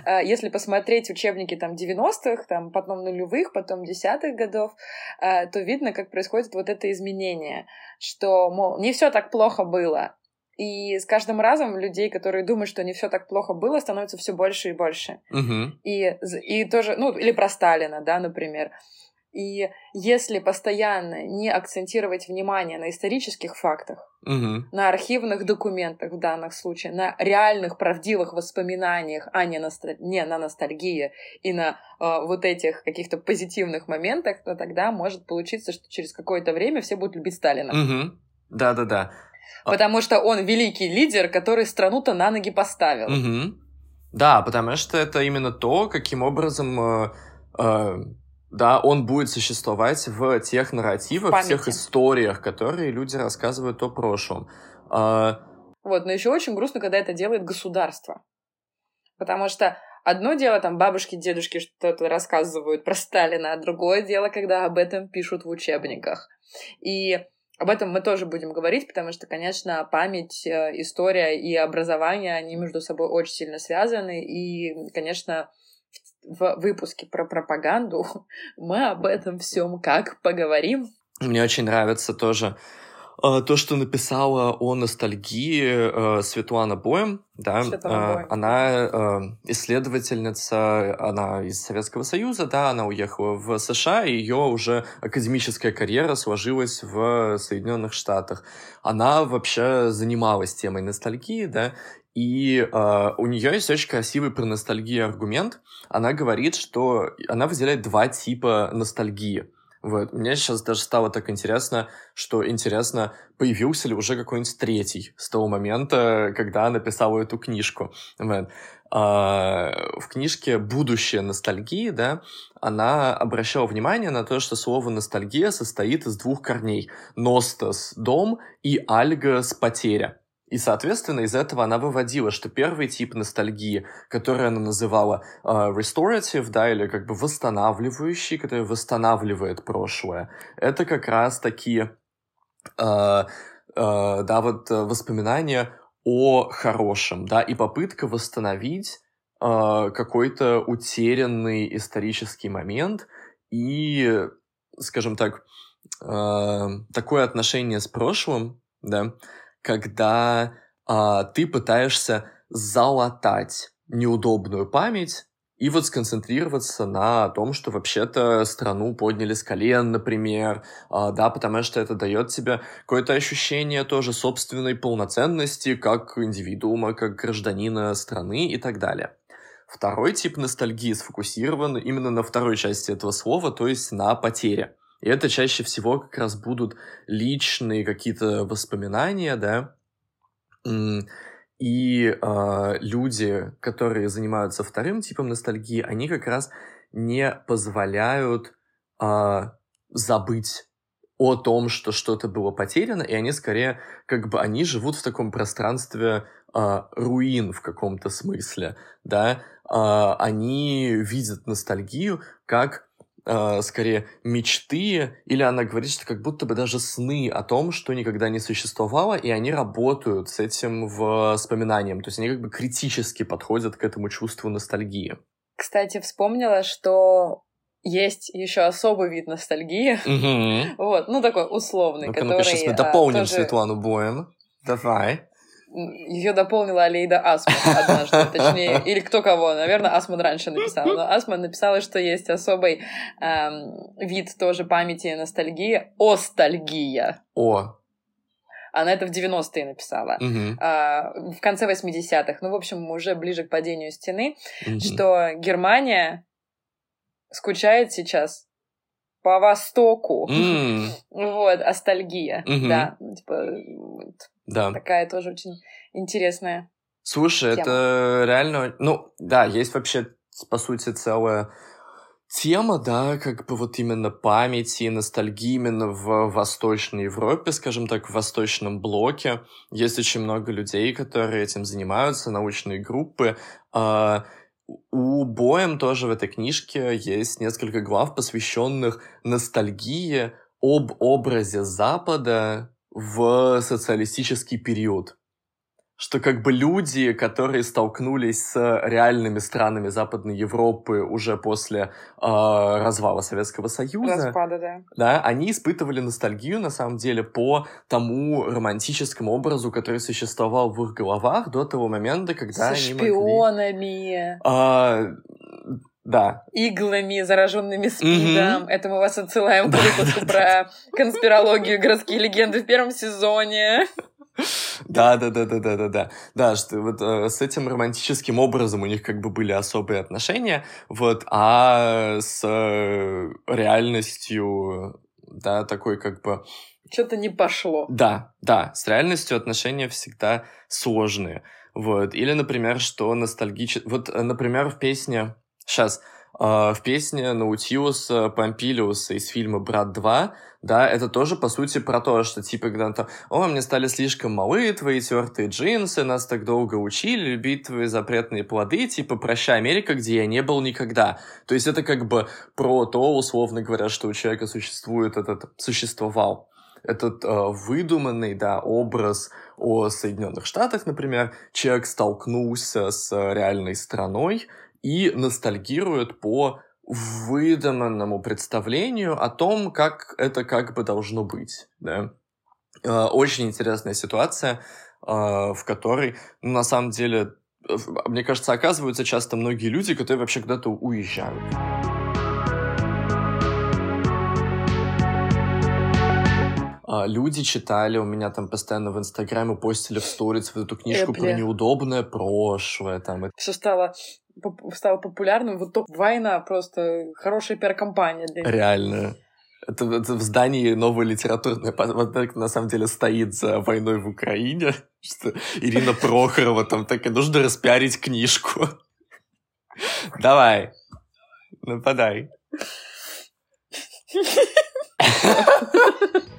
А, Если посмотреть учебники там 90-х, там потом нулевых, потом десятых годов, а, то видно, как происходит вот это изменение, что, мол, не все так плохо было. И с каждым разом людей, которые думают, что не все так плохо было, становится все больше и больше. Мгм. И, и тоже, ну, или про Сталина, да, например. И если постоянно не акцентировать внимание на исторических фактах, Мгм. на архивных документах в данных случаях, на реальных правдивых воспоминаниях, а не, носталь- не на ностальгии и на э, вот этих каких-то позитивных моментах, то тогда может получиться, что через какое-то время все будут любить Сталина. Мгм. Да-да-да. Потому что он великий лидер, который страну-то на ноги поставил. Мгм. Да, потому что это именно то, каким образом, э, э, да, он будет существовать в тех нарративах, В в тех историях, которые люди рассказывают о прошлом. А, Вот, но еще очень грустно, когда это делает государство. Потому что одно дело, там, бабушки, дедушки что-то рассказывают про Сталина, а другое дело, когда об этом пишут в учебниках. И об этом мы тоже будем говорить, потому что, конечно, память, э, история и образование, они между собой очень сильно связаны. И, конечно, в выпуске про пропаганду мы об этом всем как поговорим. Мне очень нравится тоже то, что написала о ностальгии э, Светлана Боем, да, Светлана э, Боем. она э, исследовательница, она из Советского Союза, да, она уехала в США, и ее уже академическая карьера сложилась в Соединенных Штатах. Она вообще занималась темой ностальгии, да, и э, у нее есть очень красивый про ностальгию аргумент. Она говорит, что она выделяет два типа ностальгии. Вот. Мне сейчас даже стало так интересно, что интересно, появился ли уже какой-нибудь третий с того момента, когда написала эту книжку. Вот. А, в книжке «Будущее ностальгии», да, она обращала внимание на то, что слово «ностальгия» состоит из двух корней. «Ностос» — дом и «альгос» — потеря. И, соответственно, из этого она выводила, что первый тип ностальгии, который она называла э, restorative, да, или как бы восстанавливающий, который восстанавливает прошлое, это как раз такие, э, э, да, вот э, воспоминания о хорошем, да, и попытка восстановить э, какой-то утерянный исторический момент и, скажем так, э, такое отношение с прошлым, да, когда э, ты пытаешься залатать неудобную память и вот сконцентрироваться на том, что вообще-то страну подняли с колен, например, а, да, потому что это дает тебе какое-то ощущение тоже собственной полноценности как индивидуума, как гражданина страны и так далее. Второй тип ностальгии сфокусирован именно на второй части этого слова, то есть на потере. И это чаще всего как раз будут личные какие-то воспоминания, да, и э, люди, которые занимаются вторым типом ностальгии, они как раз не позволяют э, забыть о том, что что-то было потеряно, и они скорее, как бы, они живут в таком пространстве э, руин в каком-то смысле, да, э, они видят ностальгию как э, скорее мечты, или она говорит, что как будто бы даже сны о том, что никогда не существовало, и они работают с этим воспоминанием. То есть они как бы критически подходят к этому чувству ностальгии. Кстати, вспомнила, что есть еще особый вид ностальгии. Угу. Вот, ну такой условный, ну который... Ну-ка, сейчас мы дополним тоже... Светлану Боем. Давай ее дополнила Алейда Асман однажды, точнее, или кто кого, наверное, Асман раньше написал, но Асман написала, что есть особый эм, вид тоже памяти и ностальгии, остальгия. О. Она это в 90-е написала. Угу. А, в конце 80-х. Ну, в общем, уже ближе к падению стены, угу. что Германия скучает сейчас по Востоку. Mm. Вот, астальгия. Mm-hmm. Да, типа, да. такая тоже очень интересная. Слушай, тема. это реально, ну, да, есть вообще, по сути, целая тема, да, как бы вот именно памяти и ностальгии именно в Восточной Европе, скажем так, в Восточном блоке. Есть очень много людей, которые этим занимаются, научные группы. А, у Боем тоже в этой книжке есть несколько глав, посвященных ностальгии об образе Запада в социалистический период что как бы люди, которые столкнулись с реальными странами Западной Европы уже после э, развала Советского Союза, Распада, да. да, они испытывали ностальгию на самом деле по тому романтическому образу, который существовал в их головах до того момента, когда Со они шпионами. могли... Э, да. Иглами, зараженными спидом. Mm-hmm. Это мы вас отсылаем к выпуску про конспирологию городские легенды в первом сезоне. Да, да, да, да, да, да, да. Да, что вот э, с этим романтическим образом у них как бы были особые отношения, вот, а с э, реальностью, да, такой как бы... Что-то не пошло. Да, да, с реальностью отношения всегда сложные. Вот. Или, например, что ностальгически... Вот, э, например, в песне... Сейчас, а, в песне Наутилуса Помпилиуса из фильма «Брат 2», да, это тоже, по сути, про то, что, типа, когда то о, мне стали слишком малы твои тертые джинсы, нас так долго учили любить твои запретные плоды, типа, прощай, Америка, где я не был никогда. То есть это как бы про то, условно говоря, что у человека существует этот, существовал этот э, выдуманный, да, образ о Соединенных Штатах, например, человек столкнулся с реальной страной, и ностальгируют по выдуманному представлению о том, как это как бы должно быть. Да? Э, очень интересная ситуация, э, в которой, ну, на самом деле, мне кажется, оказываются часто многие люди, которые вообще куда-то уезжают. А, люди читали, у меня там постоянно в Инстаграме постили в сторис вот эту книжку Эпли. про неудобное прошлое. Там. Все стало стало популярным. Вот топ Вайна просто хорошая пиар-компания для них. Реально. Это, это в здании новая литературная вот на самом деле стоит за войной в Украине, что Ирина Прохорова там так и нужно распиарить книжку. Давай, нападай.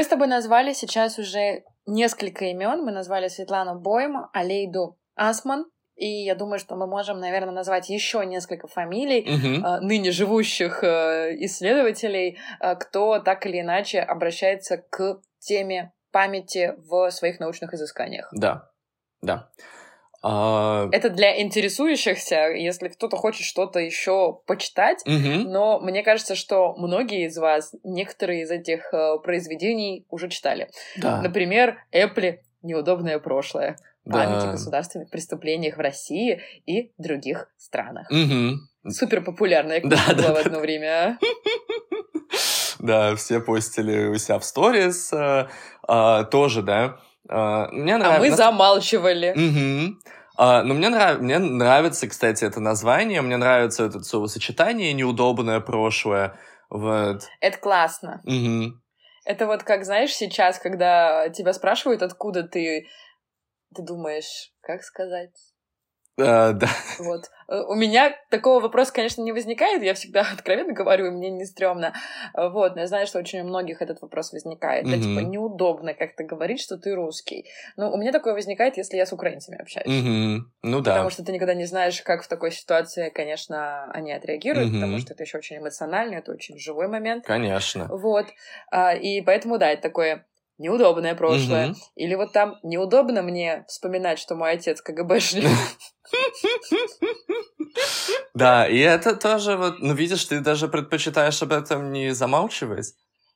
Мы с тобой назвали сейчас уже несколько имен. Мы назвали Светлану Бойм, Алейду Асман. И я думаю, что мы можем, наверное, назвать еще несколько фамилий угу. э, ныне живущих э, исследователей, э, кто так или иначе обращается к теме памяти в своих научных изысканиях. Да, да. А, Это для интересующихся, если кто-то хочет что-то еще почитать. мгм. Но мне кажется, что многие из вас некоторые из этих э, произведений уже читали. Да. Например, Эпли «Неудобное прошлое». Память о Да. государственных преступлениях в России и других странах. Мгм. Супер популярная Да, книга да, была в да. одно время. Да, все постили у себя в сторис. а, а, тоже, да. А, Мне А нравится... мы замалчивали. Мгм. А, но мне, нрав... мне нравится, кстати, это название, мне нравится это словосочетание «неудобное прошлое». Вот. Это классно. Мгм. Это вот как, знаешь, сейчас, когда тебя спрашивают, откуда ты, ты думаешь, как сказать? А, да. Вот. Э, У меня такого вопроса, конечно, не возникает. Я всегда откровенно говорю, и мне не стрёмно. Э, Вот. Но я знаю, что очень у многих этот вопрос возникает. Да, Мгм. типа, неудобно как-то говорить, что ты русский. Но у меня такое возникает, если я с украинцами общаюсь. Мгм. Ну да. Потому что ты никогда не знаешь, как в такой ситуации, конечно, они отреагируют, Мгм. потому что это еще очень эмоционально, это очень живой момент. Конечно. Вот. А, И поэтому, да, это такое неудобное прошлое. Мгм. Или вот там неудобно мне вспоминать, что мой отец КГБшник. Да, и это тоже вот, ну видишь, ты даже предпочитаешь об этом не замалчивать.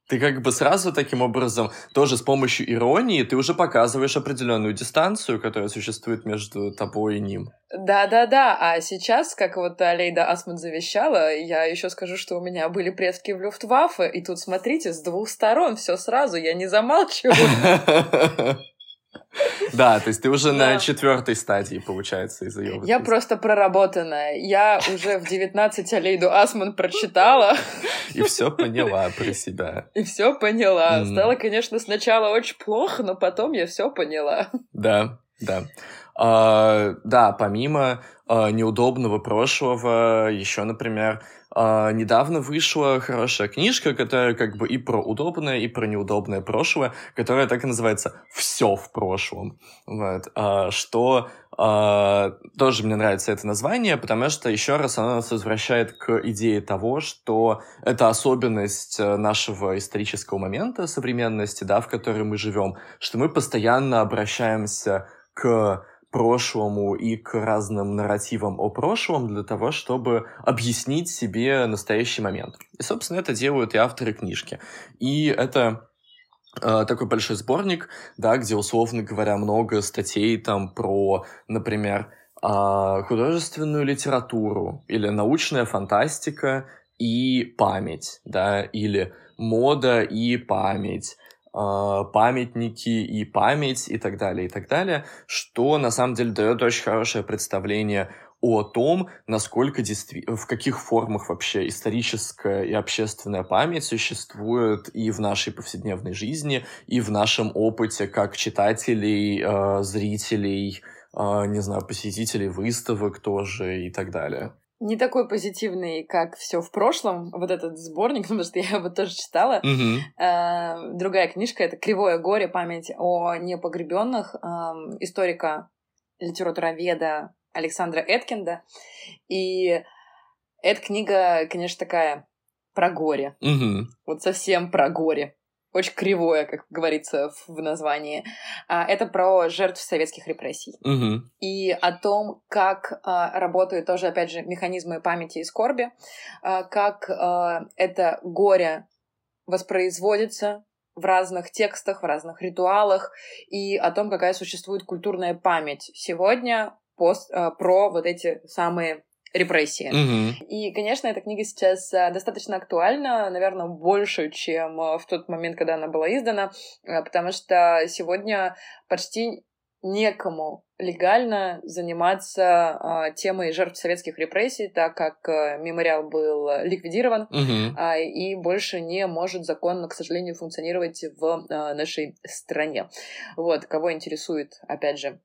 Ты как бы сразу таким образом, тоже с помощью иронии, ты уже показываешь определенную дистанцию, которая существует между тобой и ним. Да-да-да, а сейчас, как вот Алейда Асман завещала, я еще скажу, что у меня были предки в Люфтваффе, и тут, смотрите, с двух сторон все сразу, я не замалчиваю. Да, то есть ты уже Да. на четвертой стадии, получается, из ее Я просто проработанная. Я уже в 19 Алейду Асман прочитала И все поняла про себя. и все поняла. Мгм. Стало, конечно, сначала очень плохо, но потом я все поняла. Да, да. А, да, помимо а, неудобного прошлого, еще, например, а, недавно вышла хорошая книжка, которая как бы и про удобное, и про неудобное прошлое, которая так и называется «Все в прошлом». Вот. Что тоже мне нравится это название, потому что еще раз оно нас возвращает к идее того, что это особенность э, нашего исторического момента, современности, да, в которой мы живем, что мы постоянно обращаемся к прошлому и к разным нарративам о прошлом для того, чтобы объяснить себе настоящий момент. И, собственно, это делают и авторы книжки. И это э, такой большой сборник, да, где, условно говоря, много статей там про, например, а, художественную литературу или научная фантастика и память, да, или мода и память, памятники и память и так далее, и так далее, что на самом деле дает очень хорошее представление о том, насколько в каких формах вообще историческая и общественная память существует и в нашей повседневной жизни, и в нашем опыте как читателей, э, зрителей, э, не знаю, посетителей выставок тоже и так далее. Не такой позитивный, как все в прошлом, вот этот сборник, потому что я его тоже читала. Э, Другая книжка это Кривое горе. Память о непогребенных эм, историка литературоведа Александра Эткинда. И эта книга, конечно, такая про горе. Мгм. Вот совсем про горе. Очень кривое, как говорится в названии. А, Это про жертв советских репрессий. Мгм. И о том, как а, работают тоже, опять же, механизмы памяти и скорби, а, как это горе воспроизводится в разных текстах, в разных ритуалах, и о том, какая существует культурная память сегодня пост, про вот эти самые репрессии. Мгм. И, конечно, эта книга сейчас а, достаточно актуальна, наверное, больше, чем а, в тот момент, когда она была издана, а, потому что сегодня почти некому легально заниматься а, темой жертв советских репрессий, так как а, мемориал был ликвидирован Мгм. а, и больше не может законно, к сожалению, функционировать в а, нашей стране. Вот, кого интересует, опять же,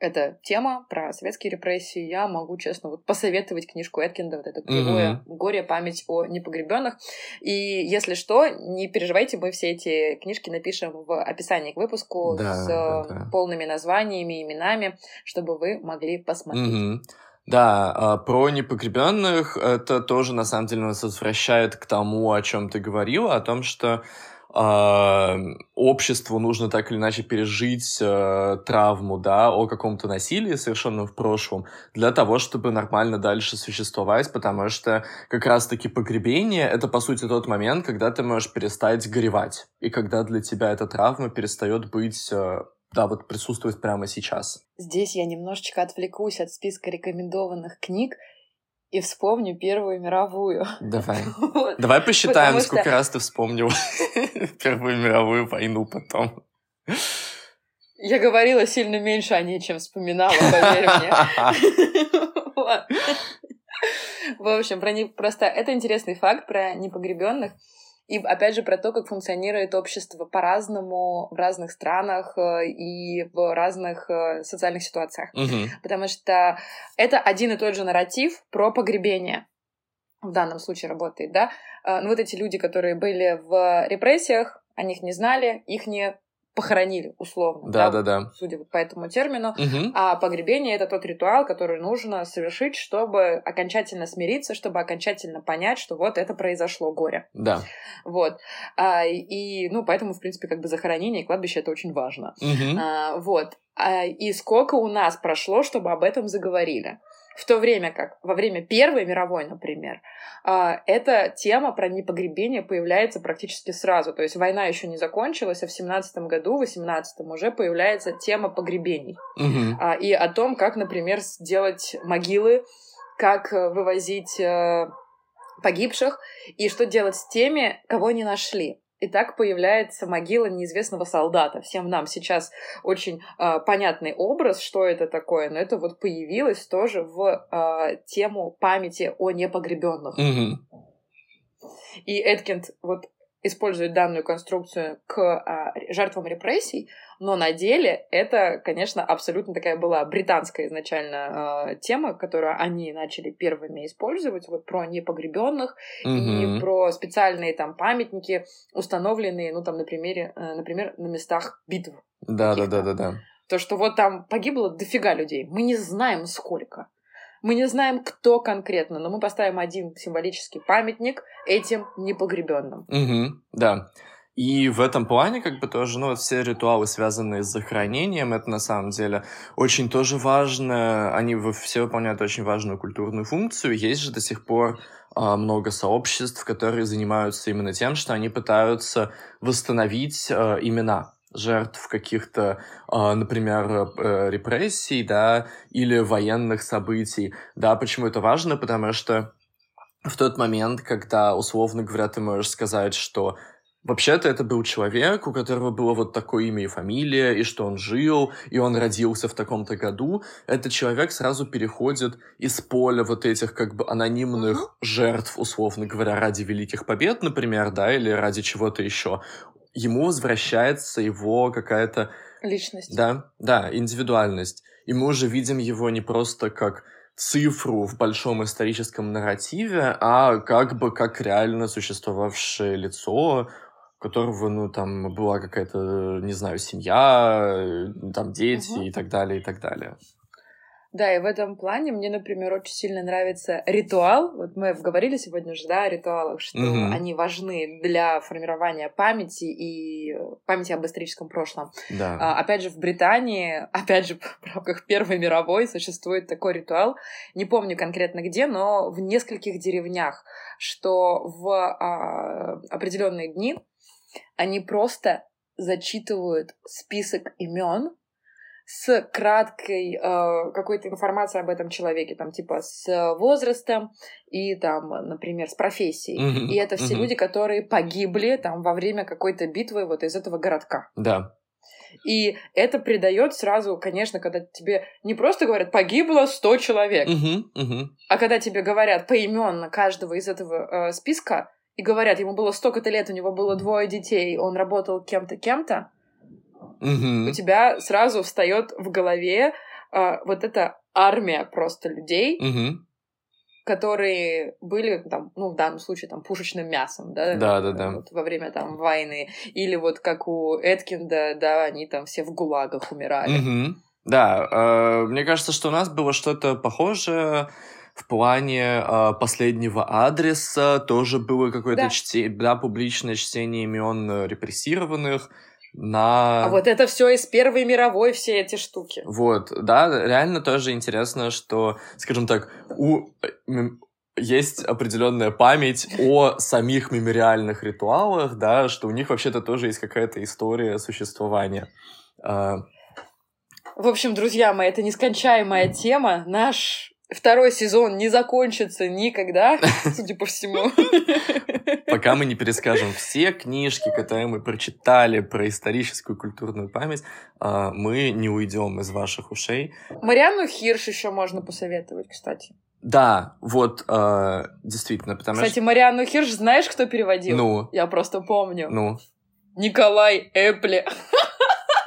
эта тема про советские репрессии, я могу, честно, вот посоветовать книжку Эткинда, вот это «Кривое горе. Память о непогребенных». И если что, не переживайте, мы все эти книжки напишем в описании к выпуску Да, с да, да. полными названиями, именами, чтобы вы могли посмотреть. Мгм. Да, а, про непогребенных это тоже на самом деле нас возвращает к тому, о чем ты говорила, о том, что обществу нужно так или иначе пережить э, травму, да, о каком-то насилии, совершенном в прошлом, для того, чтобы нормально дальше существовать, потому что как раз-таки погребение — это, по сути, тот момент, когда ты можешь перестать горевать, и когда для тебя эта травма перестает быть... Э, да, вот присутствует прямо сейчас. Здесь я немножечко отвлекусь от списка рекомендованных книг и вспомню Первую мировую. Давай. Вот. Давай посчитаем, Потому сколько что... раз ты вспомнил Первую мировую войну потом. Я говорила сильно меньше о ней, чем вспоминала, поверь мне. В общем, про не... просто это интересный факт про непогребенных. И опять же про то, как функционирует общество по-разному в разных странах э, и в разных э, социальных ситуациях. Угу. Потому что это один и тот же нарратив про погребение в данном случае работает, да. Э, ну вот эти люди, которые были в репрессиях, о них не знали, их не похоронили, условно. Да, да, да. Судя по этому термину. Угу. А погребение это тот ритуал, который нужно совершить, чтобы окончательно смириться, чтобы окончательно понять, что вот это произошло горе. Да. Вот. А, и, ну, поэтому, в принципе, как бы захоронение и кладбище это очень важно. Угу. А, вот. А, и сколько у нас прошло, чтобы об этом заговорили. В то время как во время Первой мировой, например, а, эта тема про непогребение появляется практически сразу. То есть война еще не закончилась, а в 17 году, в 18 уже появляется тема погребений. Угу. И о том, как, например, сделать могилы, как э, вывозить э, погибших и что делать с теми, кого не нашли. И так появляется могила неизвестного солдата. Всем нам сейчас очень э, понятный образ, что это такое, но это вот появилось тоже в э, тему памяти о непогребенных. Mm-hmm. И Эдкинд вот использует данную конструкцию к а, жертвам репрессий, но на деле это, конечно, абсолютно такая была британская изначально а, тема, которую они начали первыми использовать, вот про непогребенных угу. и про специальные там памятники, установленные, ну там на примере, э, например, на местах битв. Да, да, да, да, да. То, что вот там погибло дофига людей, мы не знаем сколько. Мы не знаем, кто конкретно, но мы поставим один символический памятник этим непогребенным. Угу, да. И в этом плане, как бы тоже, ну, вот все ритуалы, связанные с захоронением, это на самом деле очень тоже важно. Они все выполняют очень важную культурную функцию. Есть же до сих пор а, много сообществ, которые занимаются именно тем, что они пытаются восстановить а, имена жертв каких-то, э, например, э, репрессий, да, или военных событий. Да, почему это важно? Потому что в тот момент, когда, условно говоря, ты можешь сказать, что Вообще-то это был человек, у которого было вот такое имя и фамилия, и что он жил, и он родился в таком-то году. Этот человек сразу переходит из поля вот этих как бы анонимных жертв, условно говоря, ради великих побед, например, да, или ради чего-то еще ему возвращается его какая-то... Личность. Да, да, индивидуальность. И мы уже видим его не просто как цифру в большом историческом нарративе, а как бы как реально существовавшее лицо, у которого, ну, там была какая-то, не знаю, семья, там дети угу. и так далее, и так далее. Да, и в этом плане мне, например, очень сильно нравится ритуал. Вот мы говорили сегодня уже, да, о ритуалах, что mm-hmm. они важны для формирования памяти и памяти об историческом прошлом. Да. А, опять же, в Британии, опять же, в рамках Первой мировой существует такой ритуал. Не помню конкретно где, но в нескольких деревнях, что в а, определенные дни они просто зачитывают список имен с краткой э, какой-то информацией об этом человеке, там типа с возрастом и там, например, с профессией. Mm-hmm. И это все mm-hmm. люди, которые погибли там во время какой-то битвы вот из этого городка. Да. И это придает сразу, конечно, когда тебе не просто говорят погибло 100 человек, uh-huh, uh-huh. а когда тебе говорят поименно каждого из этого э, списка и говорят, ему было столько-то лет, у него было двое детей, он работал кем-то, кем-то, Угу. у тебя сразу встает в голове а, вот эта армия просто людей, угу. которые были там, ну в данном случае там пушечным мясом, да, да, да, да. Вот, во время там войны, или вот как у Эткинда, да, они там все в гулагах умирали. Угу. Да, э, мне кажется, что у нас было что-то похожее в плане э, последнего адреса тоже было какое-то да. чтение, да, публичное чтение имен э, репрессированных на... А вот это все из Первой мировой, все эти штуки. Вот, да, реально тоже интересно, что, скажем так, у есть определенная память о самих мемориальных ритуалах, да, что у них вообще-то тоже есть какая-то история существования. А, В общем, друзья мои, это нескончаемая тема. Наш второй сезон не закончится никогда, судя по всему. Пока мы не перескажем все книжки, которые мы прочитали про историческую культурную память, а, мы не уйдем из ваших ушей. Марианну Хирш еще можно посоветовать, кстати. Да, вот, э, действительно, потому Кстати, что... Кстати, Марианну Хирш знаешь, кто переводил? Ну? Я просто помню. Ну? Николай Эпли.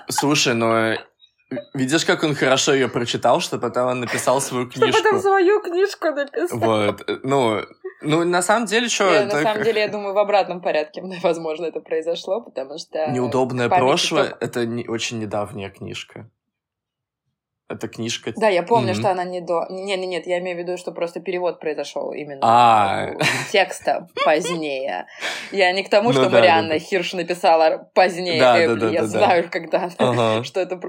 Слушай, ну, видишь, как он хорошо ее прочитал, что потом он написал свою книжку. Что потом свою книжку написал. Вот, ну, ну, на самом деле, что... это... На самом деле, я думаю, в обратном порядке, возможно, это произошло, потому что... Неудобное прошлое — это не, очень недавняя книжка. Это книжка. Да, я помню, mm-hmm. что она не до. Не, не, нет, я имею в виду, что просто перевод произошел именно а. текста позднее. Я не к тому, ну что Марианна Хирш написала позднее. Я знаю, когда что это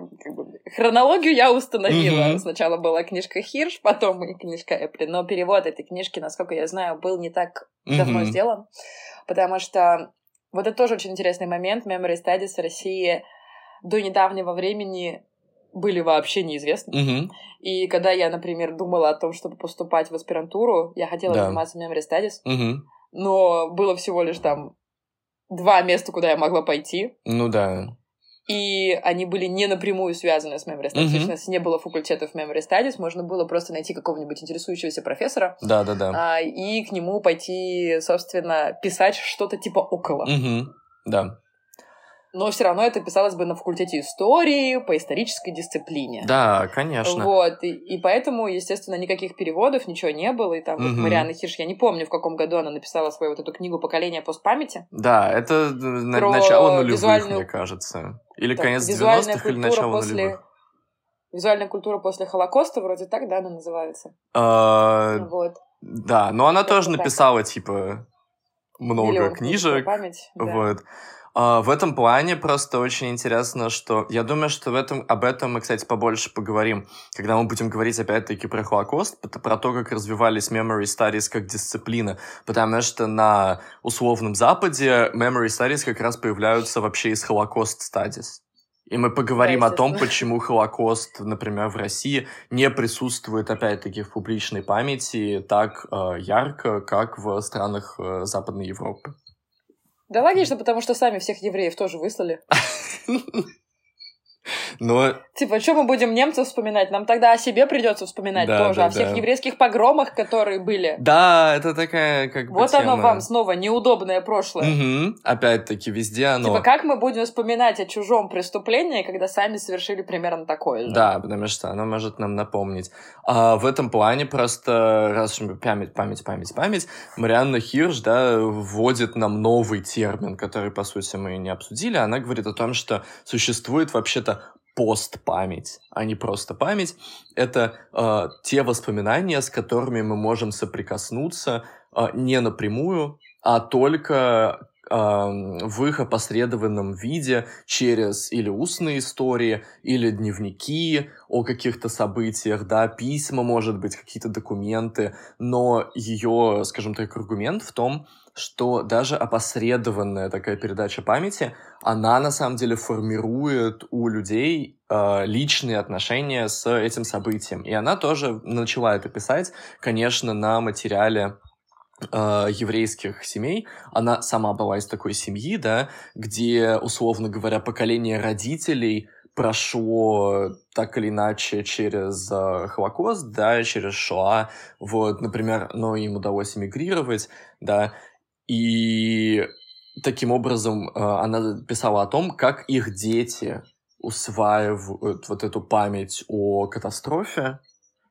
хронологию я установила. Сначала была книжка Хирш, потом книжка Эпли. Но перевод этой книжки, насколько я знаю, был не так давно сделан, потому что вот это тоже очень интересный момент. Memory Studies в России до недавнего времени были вообще неизвестны. Угу. И когда я, например, думала о том, чтобы поступать в аспирантуру, я хотела да. заниматься memory studies, угу. но было всего лишь там два места, куда я могла пойти. Ну да. И они были не напрямую связаны с memory studies. Uh-huh. То есть, не было факультетов memory studies, можно было просто найти какого-нибудь интересующегося профессора. Да, да, да. А, и к нему пойти, собственно, писать что-то типа около. Угу. Да но все равно это писалось бы на факультете истории, по исторической дисциплине. Да, конечно. Вот, и, и поэтому, естественно, никаких переводов, ничего не было, и там угу. вот Марианна Хирш, я не помню, в каком году она написала свою вот эту книгу «Поколение постпамяти». Да, это на, начало нулевых, визуальную... мне кажется. Или да, конец 90-х, или начало после... нулевых. Визуальная культура после Холокоста, вроде так, да, она называется? А... Вот. Да, но она тоже написала, типа, много книжек. Память, да. Вот. А, в этом плане просто очень интересно, что я думаю, что в этом, об этом мы, кстати, побольше поговорим, когда мы будем говорить опять-таки про Холокост, про то, как развивались memory studies как дисциплина, потому что на условном Западе memory studies как раз появляются вообще из Holocaust studies. И мы поговорим да, о том, почему Холокост, например, в России не присутствует, опять-таки, в публичной памяти так э, ярко, как в странах э, Западной Европы. Да логично, потому что сами всех евреев тоже выслали. Но... Типа, что мы будем немцев вспоминать? Нам тогда о себе придется вспоминать да, тоже, да, о всех да. еврейских погромах, которые были. Да, это такая как бы Вот оно вам снова неудобное прошлое. Угу. Опять-таки, везде оно. Типа, как мы будем вспоминать о чужом преступлении, когда сами совершили примерно такое же? Да, потому что оно может нам напомнить. А в этом плане просто, раз уж память, память, память, память, Марианна Хирш, да, вводит нам новый термин, который, по сути, мы не обсудили. Она говорит о том, что существует вообще-то постпамять, а не просто память. Это э, те воспоминания, с которыми мы можем соприкоснуться э, не напрямую, а только э, в их опосредованном виде через или устные истории, или дневники о каких-то событиях, да, письма, может быть, какие-то документы, но ее, скажем так, аргумент в том, что даже опосредованная такая передача памяти, она на самом деле формирует у людей э, личные отношения с этим событием. И она тоже начала это писать, конечно, на материале э, еврейских семей. Она сама была из такой семьи, да, где, условно говоря, поколение родителей прошло так или иначе через э, Холокост, да, через Шоа, вот, например, но им удалось эмигрировать, да, и таким образом э, она писала о том, как их дети усваивают вот эту память о катастрофе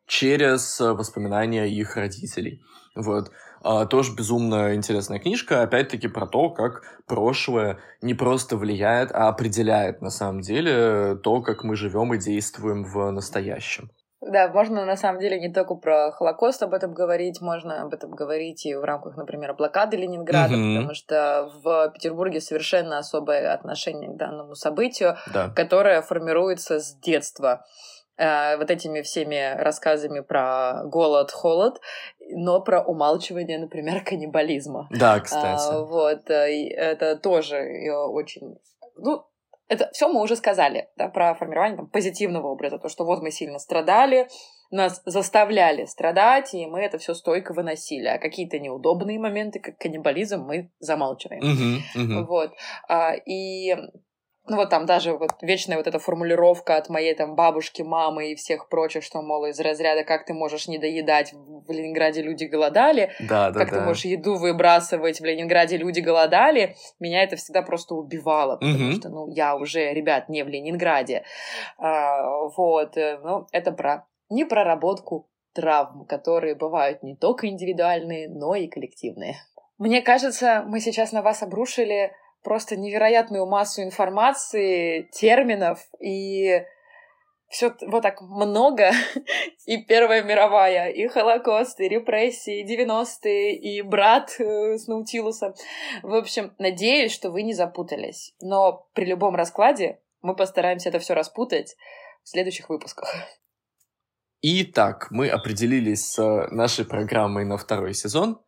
через воспоминания их родителей. Вот. А, тоже безумно интересная книжка, опять-таки про то, как прошлое не просто влияет, а определяет на самом деле то, как мы живем и действуем в настоящем. Да, можно на самом деле не только про Холокост об этом говорить, можно об этом говорить и в рамках, например, блокады Ленинграда, mm-hmm. потому что в Петербурге совершенно особое отношение к данному событию, да. которое формируется с детства э, вот этими всеми рассказами про голод, холод, но про умалчивание, например, каннибализма. Да, кстати. А, вот, э, это тоже очень... Ну, это все мы уже сказали, да, про формирование там, позитивного образа, то, что вот мы сильно страдали, нас заставляли страдать, и мы это все стойко выносили. А какие-то неудобные моменты, как каннибализм, мы замалчиваем. Uh-huh, uh-huh. Вот. А, и ну вот там даже вот вечная вот эта формулировка от моей там бабушки, мамы и всех прочих, что, мол, из разряда «как ты можешь не доедать, в Ленинграде люди голодали», да, да, «как да. ты можешь еду выбрасывать, в Ленинграде люди голодали», меня это всегда просто убивало, потому угу. что, ну, я уже, ребят, не в Ленинграде. А, вот, э, ну, это про не проработку травм, которые бывают не только индивидуальные, но и коллективные. Мне кажется, мы сейчас на вас обрушили просто невероятную массу информации, терминов и все вот так много. И Первая мировая, и Холокост, и репрессии, и 90-е, и брат э, с Наутилусом. В общем, надеюсь, что вы не запутались. Но при любом раскладе мы постараемся это все распутать в следующих выпусках. Итак, мы определились с нашей программой на второй сезон,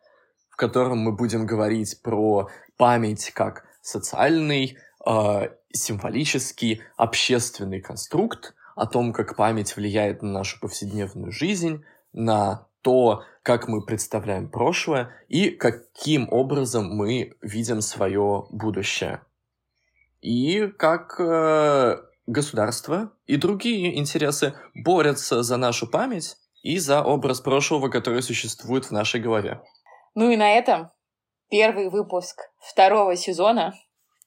в котором мы будем говорить про память как социальный, э, символический, общественный конструкт, о том, как память влияет на нашу повседневную жизнь, на то, как мы представляем прошлое и каким образом мы видим свое будущее. И как э, государство и другие интересы борются за нашу память и за образ прошлого, который существует в нашей голове. Ну и на этом первый выпуск второго сезона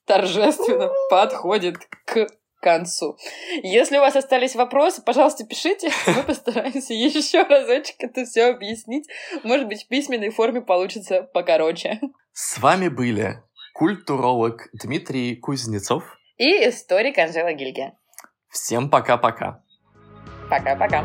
торжественно подходит к концу. Если у вас остались вопросы, пожалуйста, пишите. Мы постараемся еще разочек это все объяснить. Может быть, в письменной форме получится покороче. С вами были культуролог Дмитрий Кузнецов и историк Анжела Гильге. Всем пока-пока. Пока-пока.